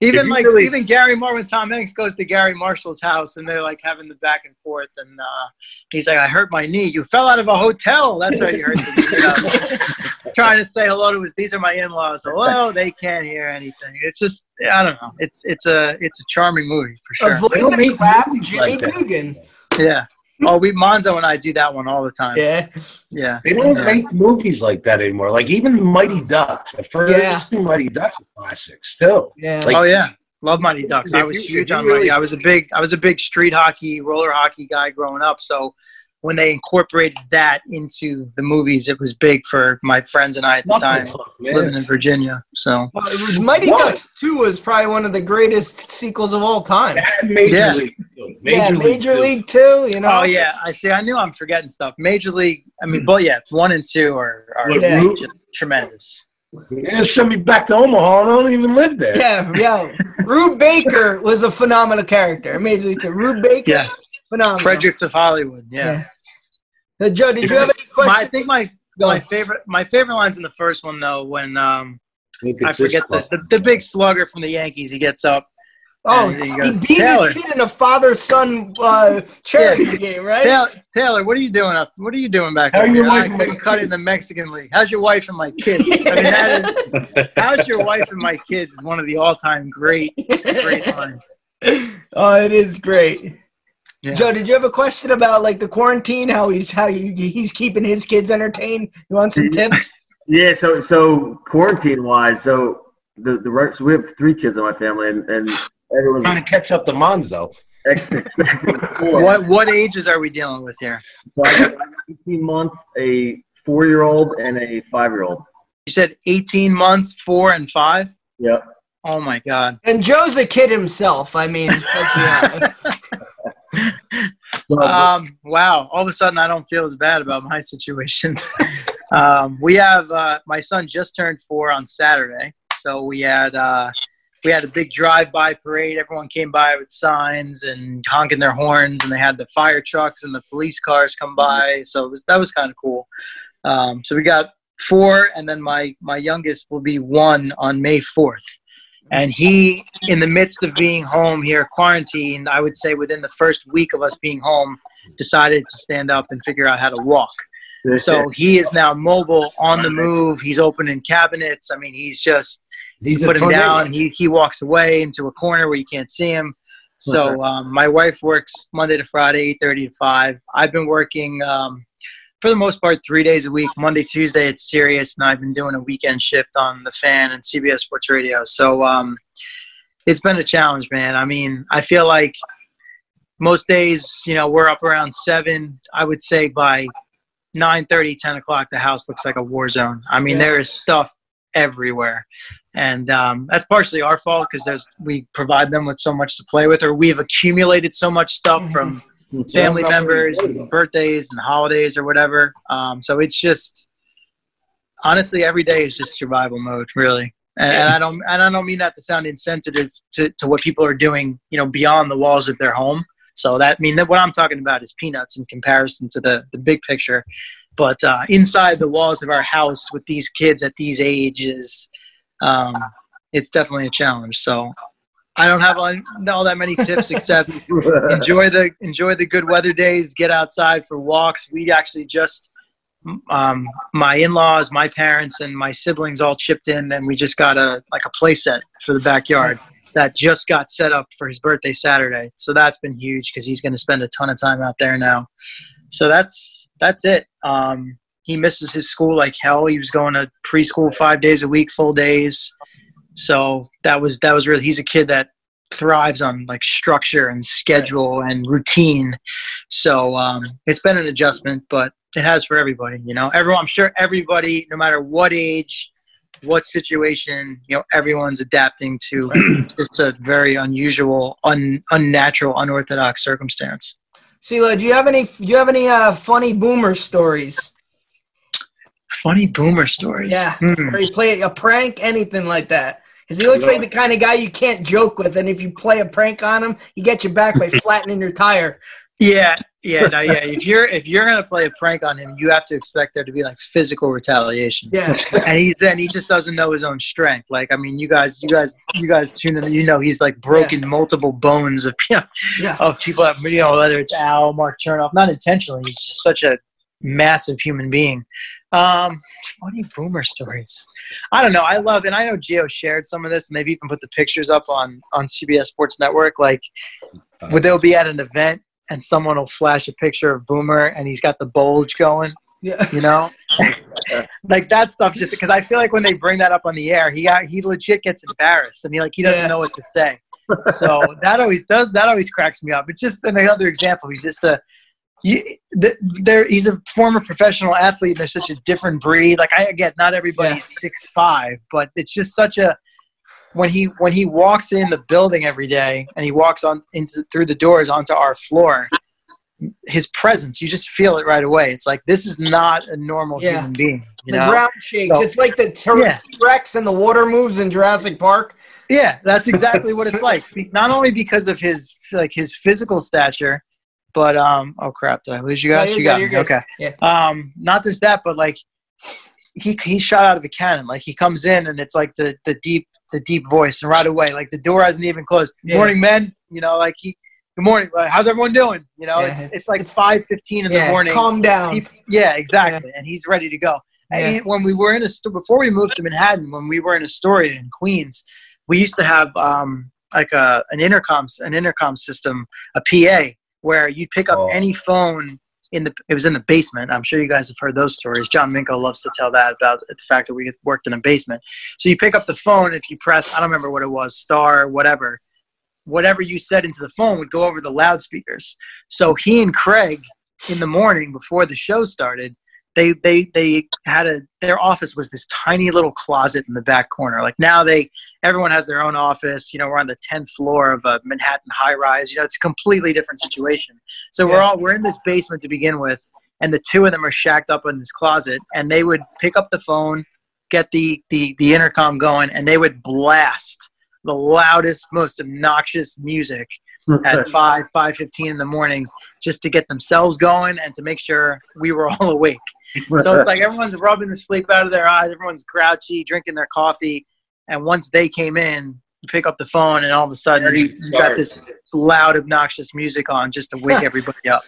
Even like really- even Gary Moore when Tom Hanks goes to Garry Marshall's house and they're like having the back and forth and uh, he's like, I hurt my knee. You fell out of a hotel. That's how you hurt the knee. You know? Trying to say hello to his these are my in laws. Hello, they can't hear anything. It's just I don't know. It's it's a it's a charming movie for sure. Avoid the clap, Jimmy like that. Dugan. Yeah. Oh, we Monzo and I do that one all the time. Yeah, Yeah. They don't Yeah. make movies like that anymore. Like even Mighty Ducks, the first Yeah. Mighty Ducks are classics still. yeah. Like- oh yeah, love Mighty Ducks. I was you- huge on really- Mighty. I was a big, I was a big street hockey, roller hockey guy growing up. So when they incorporated that into the movies, it was big for my friends and I at the time living in Virginia. So Well, it was Mighty What? Ducks 2 was probably one of the greatest sequels of all time. And Major Yeah. League. too. yeah, Major too. League 2, you know? Oh yeah, I see. I knew I'm forgetting stuff. Major League. I mean, hmm. but yeah, one and two are, are What, Yeah. just tremendous. They just sent me back to Omaha and I don't even live there. Yeah, yeah. Rube Baker was a phenomenal character. Major League 2. Rube Baker, Yeah, phenomenal. Fredericks of Hollywood. Yeah. Uh, Joe, did you have any My, I think my Go. my favorite my favorite lines in the first one though when um I forget the, the the big slugger from the Yankees. He gets up. Oh, and he he beat Taylor. his kid in a father-son uh, charity game, right? Taylor, Taylor, what are you doing up? What are you doing back How there? your I wife couldn't cut in the Mexican league. How's your wife and my kids? I mean, that is, how's your wife and my kids is one of the all-time great, great lines. oh, it is great. Yeah. Joe, did you have a question about like the quarantine? How he's how he, he's keeping his kids entertained? You want some tips? Yeah, so so quarantine wise, so the the right- so we have three kids in my family, and and everyone's Trying to catch up to Monzo. expecting four. What what ages are we dealing with here? So I got an 18 month, a four year old, and a five year old. You said 18 months, four and five. Yep. Oh my God. And Joe's a kid himself. I mean, let's be honest. Um, wow. All of a sudden, I don't feel as bad about my situation. um, we have uh, my son just turned four on Saturday, so we had uh, we had a big drive-by parade. Everyone came by with signs and honking their horns, and they had the fire trucks and the police cars come by. So it was, that was kind of cool. Um, so we got four, and then my my youngest will be one on May fourth. And he, in the midst of being home here, quarantined, I would say within the first week of us being home, decided to stand up and figure out how to walk. So he is now mobile, on the move. He's opening cabinets. I mean, he's just He's put him down. He he walks away into a corner where you can't see him. So um, my wife works Monday to Friday, eight thirty to five. I've been working um, for the most part three days a week. Monday, Tuesday it's Sirius, and I've been doing a weekend shift on the Fan and CBS Sports Radio. So um, it's been a challenge, man. I mean, I feel like most days, you know, we're up around seven. I would say by 9 30, 10 o'clock, the house looks like a war zone. I mean, Yeah. there is stuff everywhere. And um, that's partially our fault because we provide them with so much to play with, or we've accumulated so much stuff from family members, and birthdays, and holidays, or whatever. Um, so it's just honestly every day is just survival mode, really. And, and I don't and I don't mean that to sound insensitive to, to what people are doing, you know, beyond the walls of their home. So that I mean that what I'm talking about is peanuts in comparison to the the big picture. But uh, inside the walls of our house with these kids at these ages, um, it's definitely a challenge. So I don't have all, all that many tips except enjoy the enjoy the good weather days. Get outside for walks. We actually just um, my in-laws, my parents, and my siblings all chipped in, and we just got a like a play set for the backyard that just got set up for his birthday Saturday. So that's been huge because he's going to spend a ton of time out there now. So that's that's it. Um, he misses his school like hell. He was going to preschool five days a week, full days. So that was that was really. He's a kid that thrives on like structure and schedule and routine. So um, it's been an adjustment, but it has for everybody. You know, everyone. I'm sure everybody, no matter what age, what situation, you know, everyone's adapting to just a very unusual, un, unnatural, unorthodox circumstance. CeeLo, do you have any? Do you have any uh, funny boomer stories? Funny boomer stories. Yeah. Hmm. Or you play a prank, anything like that? Because he looks like the kind of guy you can't joke with, and if you play a prank on him, he gets you back by flattening your tire. Yeah, yeah, no, yeah. If you're if you're gonna play a prank on him, you have to expect there to be like physical retaliation. Yeah. and he's and he just doesn't know his own strength. Like I mean, you guys, you guys, you guys tune in. You know, he's like broken multiple bones of you know, Yeah. of people that you know whether it's Al, Mark Chernoff, not intentionally. He's just such a massive human being. Um, funny boomer stories. I don't know. I love, and I know Gio shared some of this, and they've even put the pictures up on on CBS Sports Network. Like, would they'll be at an event and someone will flash a picture of Boomer, and he's got the bulge going Yeah. you know like that stuff just because i feel like when they bring that up on the air he got he legit gets embarrassed and he like he doesn't Yeah. know what to say so that always does that always cracks me up it's just another example he's just a you, the, there he's a former professional athlete and there's such a different breed like i get not everybody's six five but it's just such a when he when he walks in the building every day and he walks on into through the doors onto our floor his presence you just feel it right away it's like this is not a normal Yeah. human being you the know ground shakes. So- it's like the T- Yeah. Rex and the water moves in Jurassic Park. Yeah, that's exactly what it's like. Not only because of his like his physical stature, but um oh crap, did I lose you guys? you got you're me. Okay. Yeah. Um not just that, but like he he's shot out of a cannon. Like he comes in and it's like the the deep the deep voice and right away like the door hasn't even closed. Yeah. morning, men. You know, like he good morning. uh, How's everyone doing? You know, Yeah. it's it's like 5:15 in the morning. calm down. He- yeah, exactly. And he's ready to go. And when we were in a before we moved to Manhattan, when we were in Astoria in Queens, we used to have um, like a an intercom an intercom system, a PA, where you'd pick up Oh. any phone in the it was in the basement. I'm sure you guys have heard those stories. John Minko loves to tell that about the fact that we worked in a basement. So you pick up the phone if you press I don't remember what it was star whatever. Whatever you said into the phone would go over the loudspeakers. So he and Craig in the morning before the show started, they they they had a their office was this tiny little closet in the back corner. Like now they everyone has their own office. You know, we're on the tenth floor of a Manhattan high rise. You know, it's a completely different situation. So we're all we're in this basement to begin with, and the two of them are shacked up in this closet, and they would pick up the phone, get the the the intercom going, and they would blast the loudest, most obnoxious music at five five fifteen in the morning just to get themselves going and to make sure we were all awake. So it's like everyone's rubbing the sleep out of their eyes. Everyone's grouchy, drinking their coffee, and once they came in, you pick up the phone, and all of a sudden Already you got this loud, obnoxious music on just to wake everybody up.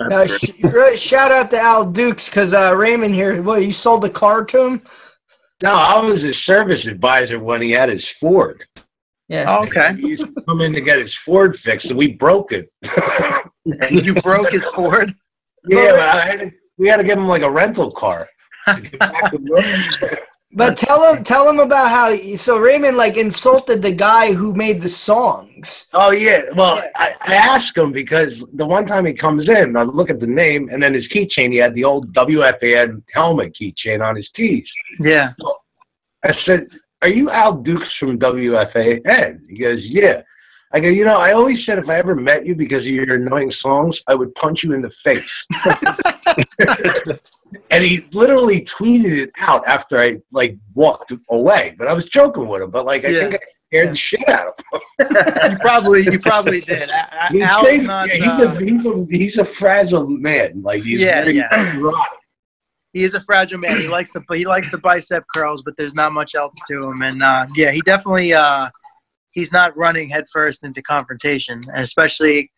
Uh, sh- really, shout out to Al Dukes because uh, Raymond here. What you sold the car to him? No, I was his service advisor when he had his Ford. Yeah. Oh, okay, He used to come in to get his Ford fixed, and we broke it. you broke his Ford. yeah, but I had to, we had to give him like a rental car. to get back to work. But tell him, tell him about how. So Raymond like insulted the guy who made the songs. Oh yeah. Well, I, I asked him because the one time he comes in, I look at the name, and then his keychain, he had the old WFAN helmet keychain on his keys. Yeah. I said, "Are you Al Dukes from WFAN?" He goes, "Yeah." I go, "You know, I always said if I ever met you because of your annoying songs, I would punch you in the face." and he literally tweeted it out after I like walked away. But I was joking with him. But like, I Yeah. think I scared the shit out of him. You probably you probably did. He's, not, Yeah, he's, uh, a, he's, a, he's a fragile man. Like he's Yeah, very yeah. He is a fragile man. He likes the he likes the bicep curls, but there's not much else to him. And uh, yeah, he definitely uh, he's not running headfirst into confrontation, and especially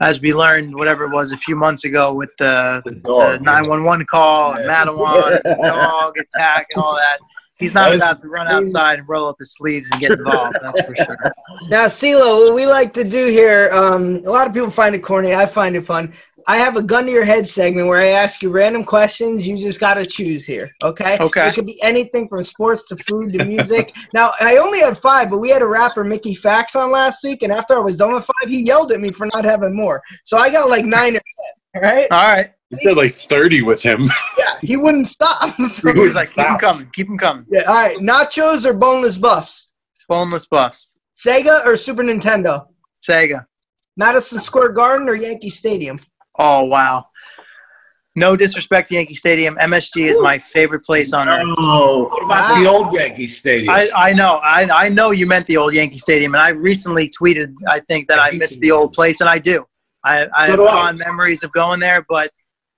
as we learned whatever it was a few months ago with the The the 911 call and Yeah. Matawan and the dog attack and all that. He's not about to run outside and roll up his sleeves and get involved. That's for sure. Now, CeeLo, what we like to do here, um, a lot of people find it corny. I find it fun. I have a gun to your head segment where I ask you random questions. You just got to choose here, okay? Okay. It could be anything from sports to food to music. now, I only had five, but we had a rapper, Mickey Fax, on last week, and after I was done with five, he yelled at me for not having more. So I got like nine or ten, all right? All right. You did like 30 with him. Yeah, he wouldn't stop. So- He was like, keep him coming, keep him coming. yeah, all right, nachos or boneless buffs? Boneless buffs. Sega or Super Nintendo? Sega. Madison Square Garden or Yankee Stadium? Oh wow. No disrespect to Yankee Stadium. MSG is my favorite place on earth. Oh, What about the old Yankee Stadium? I, I know. I, I know you meant the old Yankee Stadium, and I recently tweeted, I think, that I missed the old place, and I do. I, I have I. fond memories of going there, but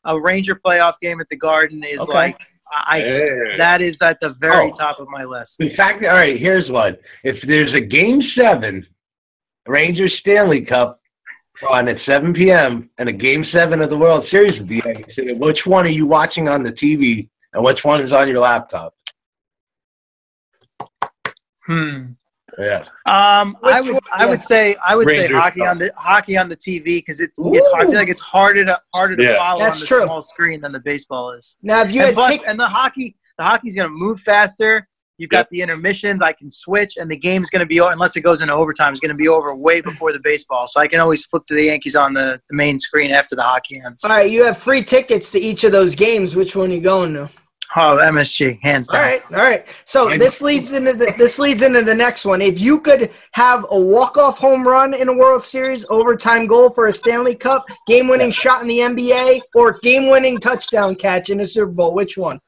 a Ranger playoff game at the Garden is Okay. like, I, Yeah. that is at the very Oh. top of my list. In fact, all right, here's one. If there's a game seven, Rangers Stanley Cup on at 7 p.m. and a game seven of the World Series with the Yankees, which one are you watching on the TV and which one is on your laptop? Hmm. Yeah. Um, I would, one? I would say, I would say Rangers. hockey on the hockey on the TV because it, it's hard. I feel like it's harder to harder to Yeah. follow That's on the true. small screen than the baseball is. Now, if you and had plus, chick- and the hockey, the hockey's gonna move faster. You've got the intermissions. I can switch, and the game's going to be unless it goes into overtime. It's going to be over way before the baseball, so I can always flip to the Yankees on the, the main screen after the hockey ends. All right, you have free tickets to each of those games. Which one are you going to? Oh, MSG, hands All down. right, all right. So this leads into the, this leads into the next one. If you could have a walk off home run in a World Series, overtime goal for a Stanley Cup, game winning shot in the NBA, or game winning touchdown catch in a Super Bowl, which one?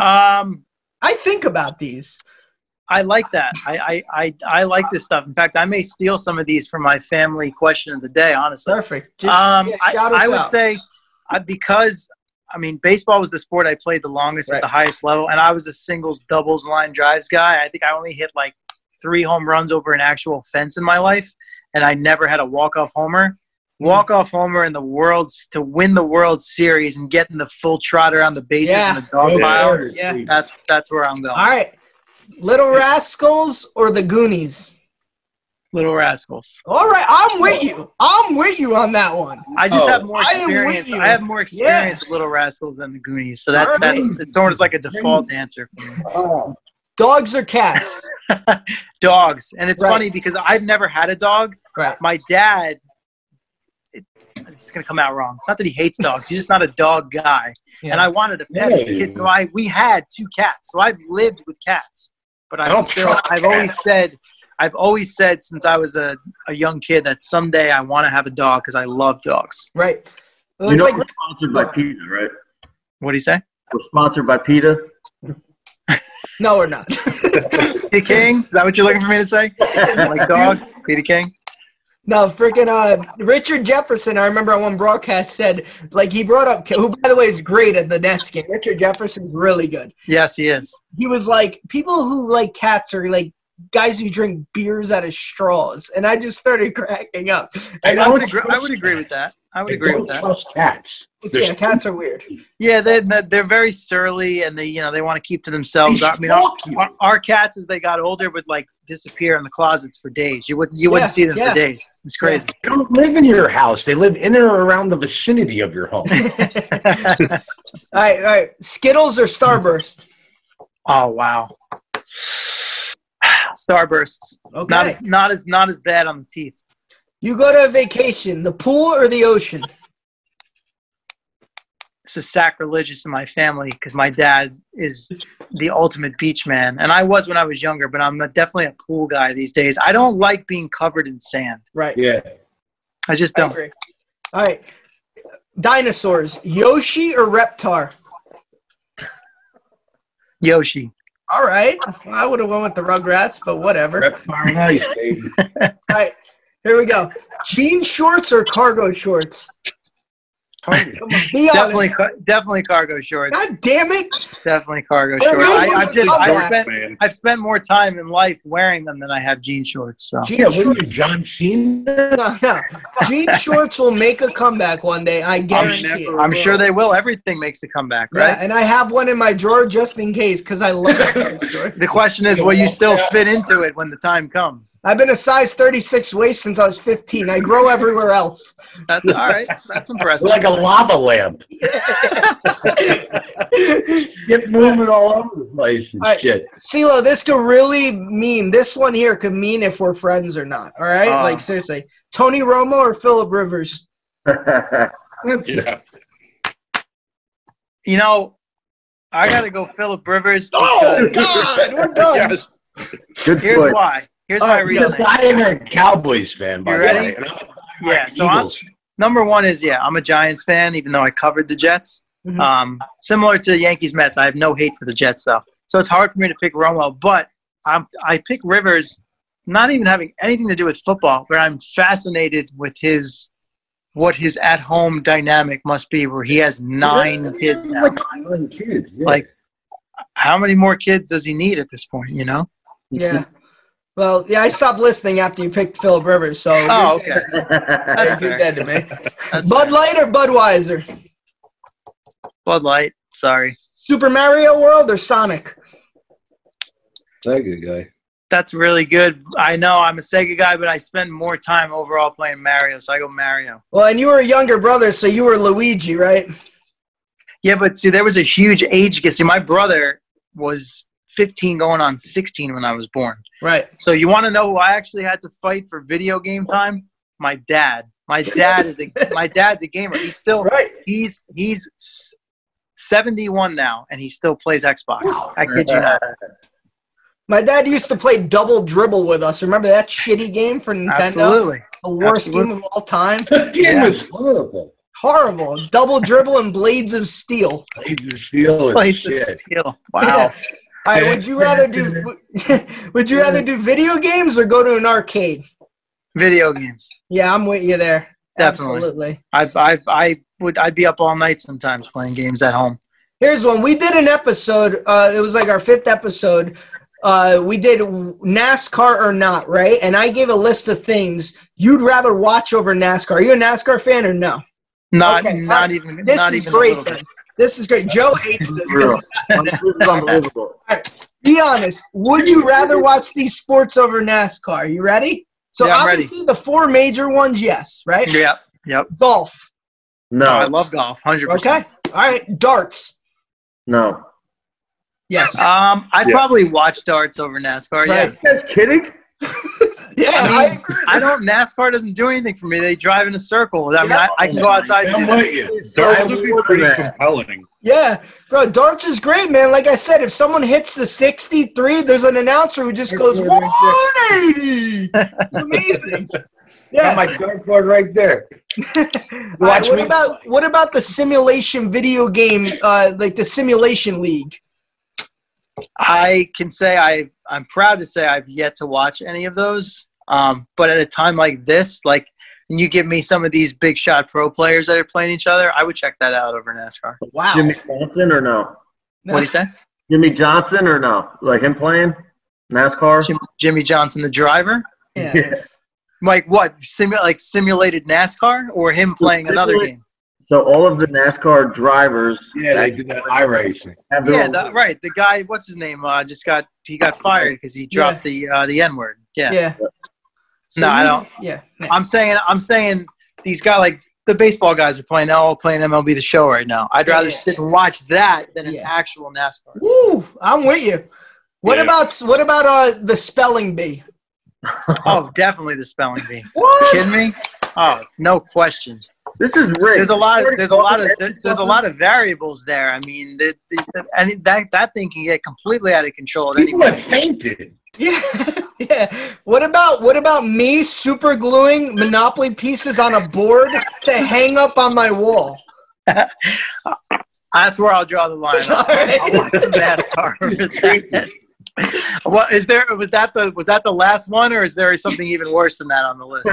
Um, I think about these. I like that. I, I, I, I like this stuff. In fact, I may steal some of these from my family question of the day. Honestly, Perfect. Just, um, yeah, I, I would out. say I, because I mean, baseball was the sport I played the longest Right. at the highest level, and I was a singles, doubles, line drives guy. I think I only hit like three home runs over an actual fence in my life, and I never had a walk off homer. Walk off homer in the world's to win the World Series and getting the full trot around the bases Yeah. and the dog Yeah. pile. Yeah. That's that's where I'm going. All right, Little Rascals or the Goonies? Little Rascals. All right, I'm with you. I'm with you on that one. I just Oh, have more I am with experience. you. I have more experience Yes. with Little Rascals than the Goonies, so that All right. that's it's almost like a default answer for me. Oh, Dogs or cats? Dogs, and it's Right. funny because I've never had a dog. Right. My dad, it, it's gonna come out wrong. It's not that he hates dogs; he's just not a dog guy. Yeah. And I wanted a pet as a kid, so I we had two cats. So I've lived with cats, but I'm still. I've always said. I've always said since I was a, a young kid that someday I want to have a dog because I love dogs. Right. Well, You know like we're sponsored by PETA, right? What do you say? We're sponsored by PETA. no, we're not. Peter King? Is that what you're looking for me to say? like dog? Peter King? No, freaking uh, Richard Jefferson. I remember on one broadcast said like he brought up who by the way is great at the Nets game. Richard Jefferson's really good. Yes, he is. He was like people who like cats are like guys who drink beers out of straws, and I just started cracking up. I, And I I would agree. I would agree with that. I would agree with that. trust cats. Yeah, cats are weird. Yeah, they they're very surly and they you know they want to keep to themselves. I mean, our, our, our cats as they got older would like disappear in the closets for days. You wouldn't you wouldn't see them yeah. for days. It's crazy. They don't live in your house. They live in and around the vicinity of your home. All right, all right. Skittles or Starburst? oh wow. Starbursts. Okay. Not as not as not as bad on the teeth. You go to a vacation, the pool or the ocean? This is sacrilegious in my family because my dad is the ultimate beach man, and I was when I was younger. But I'm definitely a pool guy these days. I don't like being covered in sand. Right. yeah. I just don't. agree. All right. Dinosaurs, Yoshi or Reptar? Yoshi. All right. I would have went with the Rugrats, but whatever. Reptile nice. All right. Here we go. Jean shorts or cargo shorts? Come on, be Definitely, honest. car- definitely cargo shorts. God damn it. Definitely cargo They're shorts. I, I've just I've spent. I've spent more time in life wearing them than I have jean shorts. So Jean Yeah, what are shorts. you, John Cena? No, no. Jean shorts will make a comeback one day. I guarantee it. never- I'm sure they will. Everything makes a comeback, Yeah, right? and I have one in my drawer just in case because I love cargo shorts. The question is, will you still fit into it when the time comes? I've been a size 36 waist since I was 15. I grow everywhere else. That's all right. That's impressive. like a lava lamp. Get moving all over the place and All right. shit. CeeLo, this could really mean this one here could mean if we're friends or not. All right, Uh. like seriously, Tony Romo or Philip Rivers? Yes. You know, I got to go Philip Rivers. Oh because God, we're done. Yes. Good Here's foot. why. Here's All my right, reasoning. Because I am a Cowboys fan, by the way. and I'm Yeah. So I'm, Eagles. Number one is yeah, I'm a Giants fan, even though I covered the Jets. Mhm. Um, similar to the Yankees Mets, I have no hate for the Jets though, so it's hard for me to pick Romo. But I'm, I pick Rivers, not even having anything to do with football, but I'm fascinated with his what his at-home dynamic must be, where he has nine kids now. Like nine kids. yeah. Like, how many more kids does he need at this point? You know? Yeah. Well, yeah, I stopped listening after you picked Philip Rivers. So Oh, you're okay. dead. That's you're fair. dead to me. That's Bud fair. Light or Budweiser? Bud Light. Sorry. Super Mario World or Sonic? Sega guy. That's really good. I know I'm a Sega guy, but I spend more time overall playing Mario, so I go Mario. Well, and you were a younger brother, so you were Luigi, right? Yeah, but see, there was a huge age gap. See, my brother was 15 going on 16 when I was born. Right. So you want to know who I actually had to fight for video game time? My dad. My dad is a my dad's a gamer. He's still Right. he's he's 71 now and he still plays Xbox. I kid you not. My dad used to play double dribble with us. Remember that shitty game for Nintendo? Absolutely. The worst Absolutely. game of all time. That game Yeah. was horrible. Horrible. Double dribble and blades of steel. Blades of Steel and Plates of steel. Wow. All right. Would you rather do? Would you rather do video games or go to an arcade? Video games. Yeah, I'm with you there. Definitely. Absolutely. I I I would I'd be up all night sometimes playing games at home. Here's one. We did an episode. Uh, it was like our fifth episode. Uh, we did NASCAR or not, right? And I gave a list of things you'd rather watch over NASCAR. Are you a NASCAR fan or no? Not Okay, not even This not is even great. Little then. bit. This is great. Joe hates this. This is unbelievable. Be honest. Would you rather watch these sports over NASCAR? You ready? So Yeah, I'm ready. obviously the four major ones, yes, right? Yep. Yep. Golf. No, I love golf. Hundred percent. Okay. All right. Darts. no. Yes. Um, I'd Yeah. probably watch darts over NASCAR. Yeah. You guys kidding? Yeah. I mean, I agree. I don't. NASCAR doesn't do anything for me. They drive in a circle. I mean, Yeah. I, I can go outside. And I'm do with you. Darts would be pretty than that. compelling. Yeah, bro, darts is great, man. Like I said, if someone hits the 63, there's an announcer who just goes 180. Amazing. Got Yeah. my dartboard right there. All right, Watch what me. about what about the simulation video game, uh, like the simulation league? I can say I. I'm proud to say I've yet to watch any of those. Um, but at a time like this, like, and you give me some of these big shot pro players that are playing each other, I would check that out over NASCAR. Wow. Jimmie Johnson or no? What do you say? Jimmie Johnson or no? Like him playing NASCAR? Jim, Jimmie Johnson, the driver. Yeah. Like what? Simu- like simulated NASCAR or him playing another game? So all of the NASCAR drivers Yeah, they do that iRacing. have Yeah, own- the, right. The guy, what's his name? Uh, just got he got fired because he dropped the uh, the N word. Yeah. Yeah. So No, I don't. Yeah. yeah. I'm saying I'm saying these guys like the baseball guys are playing all playing MLB the show right now. I'd rather Yeah. sit and watch that than an actual NASCAR. Woo! I'm with you. What Yeah. about what about uh the spelling bee? Oh, definitely the spelling bee. What? Kidding me? Oh, no question. This is rigged. There's a lot. Of, there's a lot of. There's a lot of variables there. I mean, the, the, the, and that that thing can get completely out of control at any People moment. have fainted. Yeah, yeah. What about what about me super gluing Monopoly pieces on a board to hang up on my wall? That's where I'll draw the line. I'll, I'll watch some NASCAR over that. What is there? Was that the was that the last one, or is there something even worse than that on the list?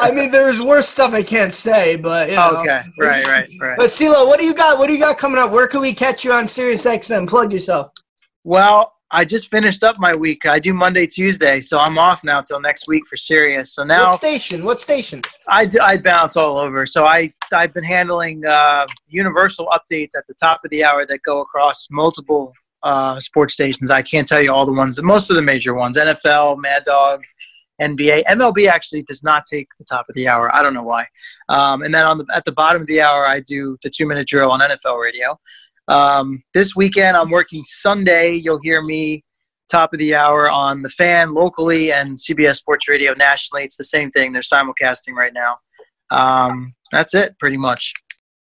I mean, there's worse stuff I can't say, but you know. Okay, right, right, right. But CeeLo, what do you got? What do you got coming up? Where can we catch you on Sirius XM? Plug yourself. Well, I just finished up my week. I do Monday, Tuesday, so I'm off now till next week for Sirius. So now what station? What station? I bounce all over. So I I've been handling uh, universal updates at the top of the hour that go across multiple uh, sports stations. I can't tell you all the ones, most of the major ones: NFL, Mad Dog, NBA, MLB. Actually, does not take the top of the hour. I don't know why. Um, and then on the at the bottom of the hour, I do the two minute drill on NFL radio. Um, this weekend, I'm working Sunday. You'll hear me top of the hour on the fan locally and CBS Sports Radio nationally. It's the same thing. They're simulcasting right now. Um, that's it, pretty much.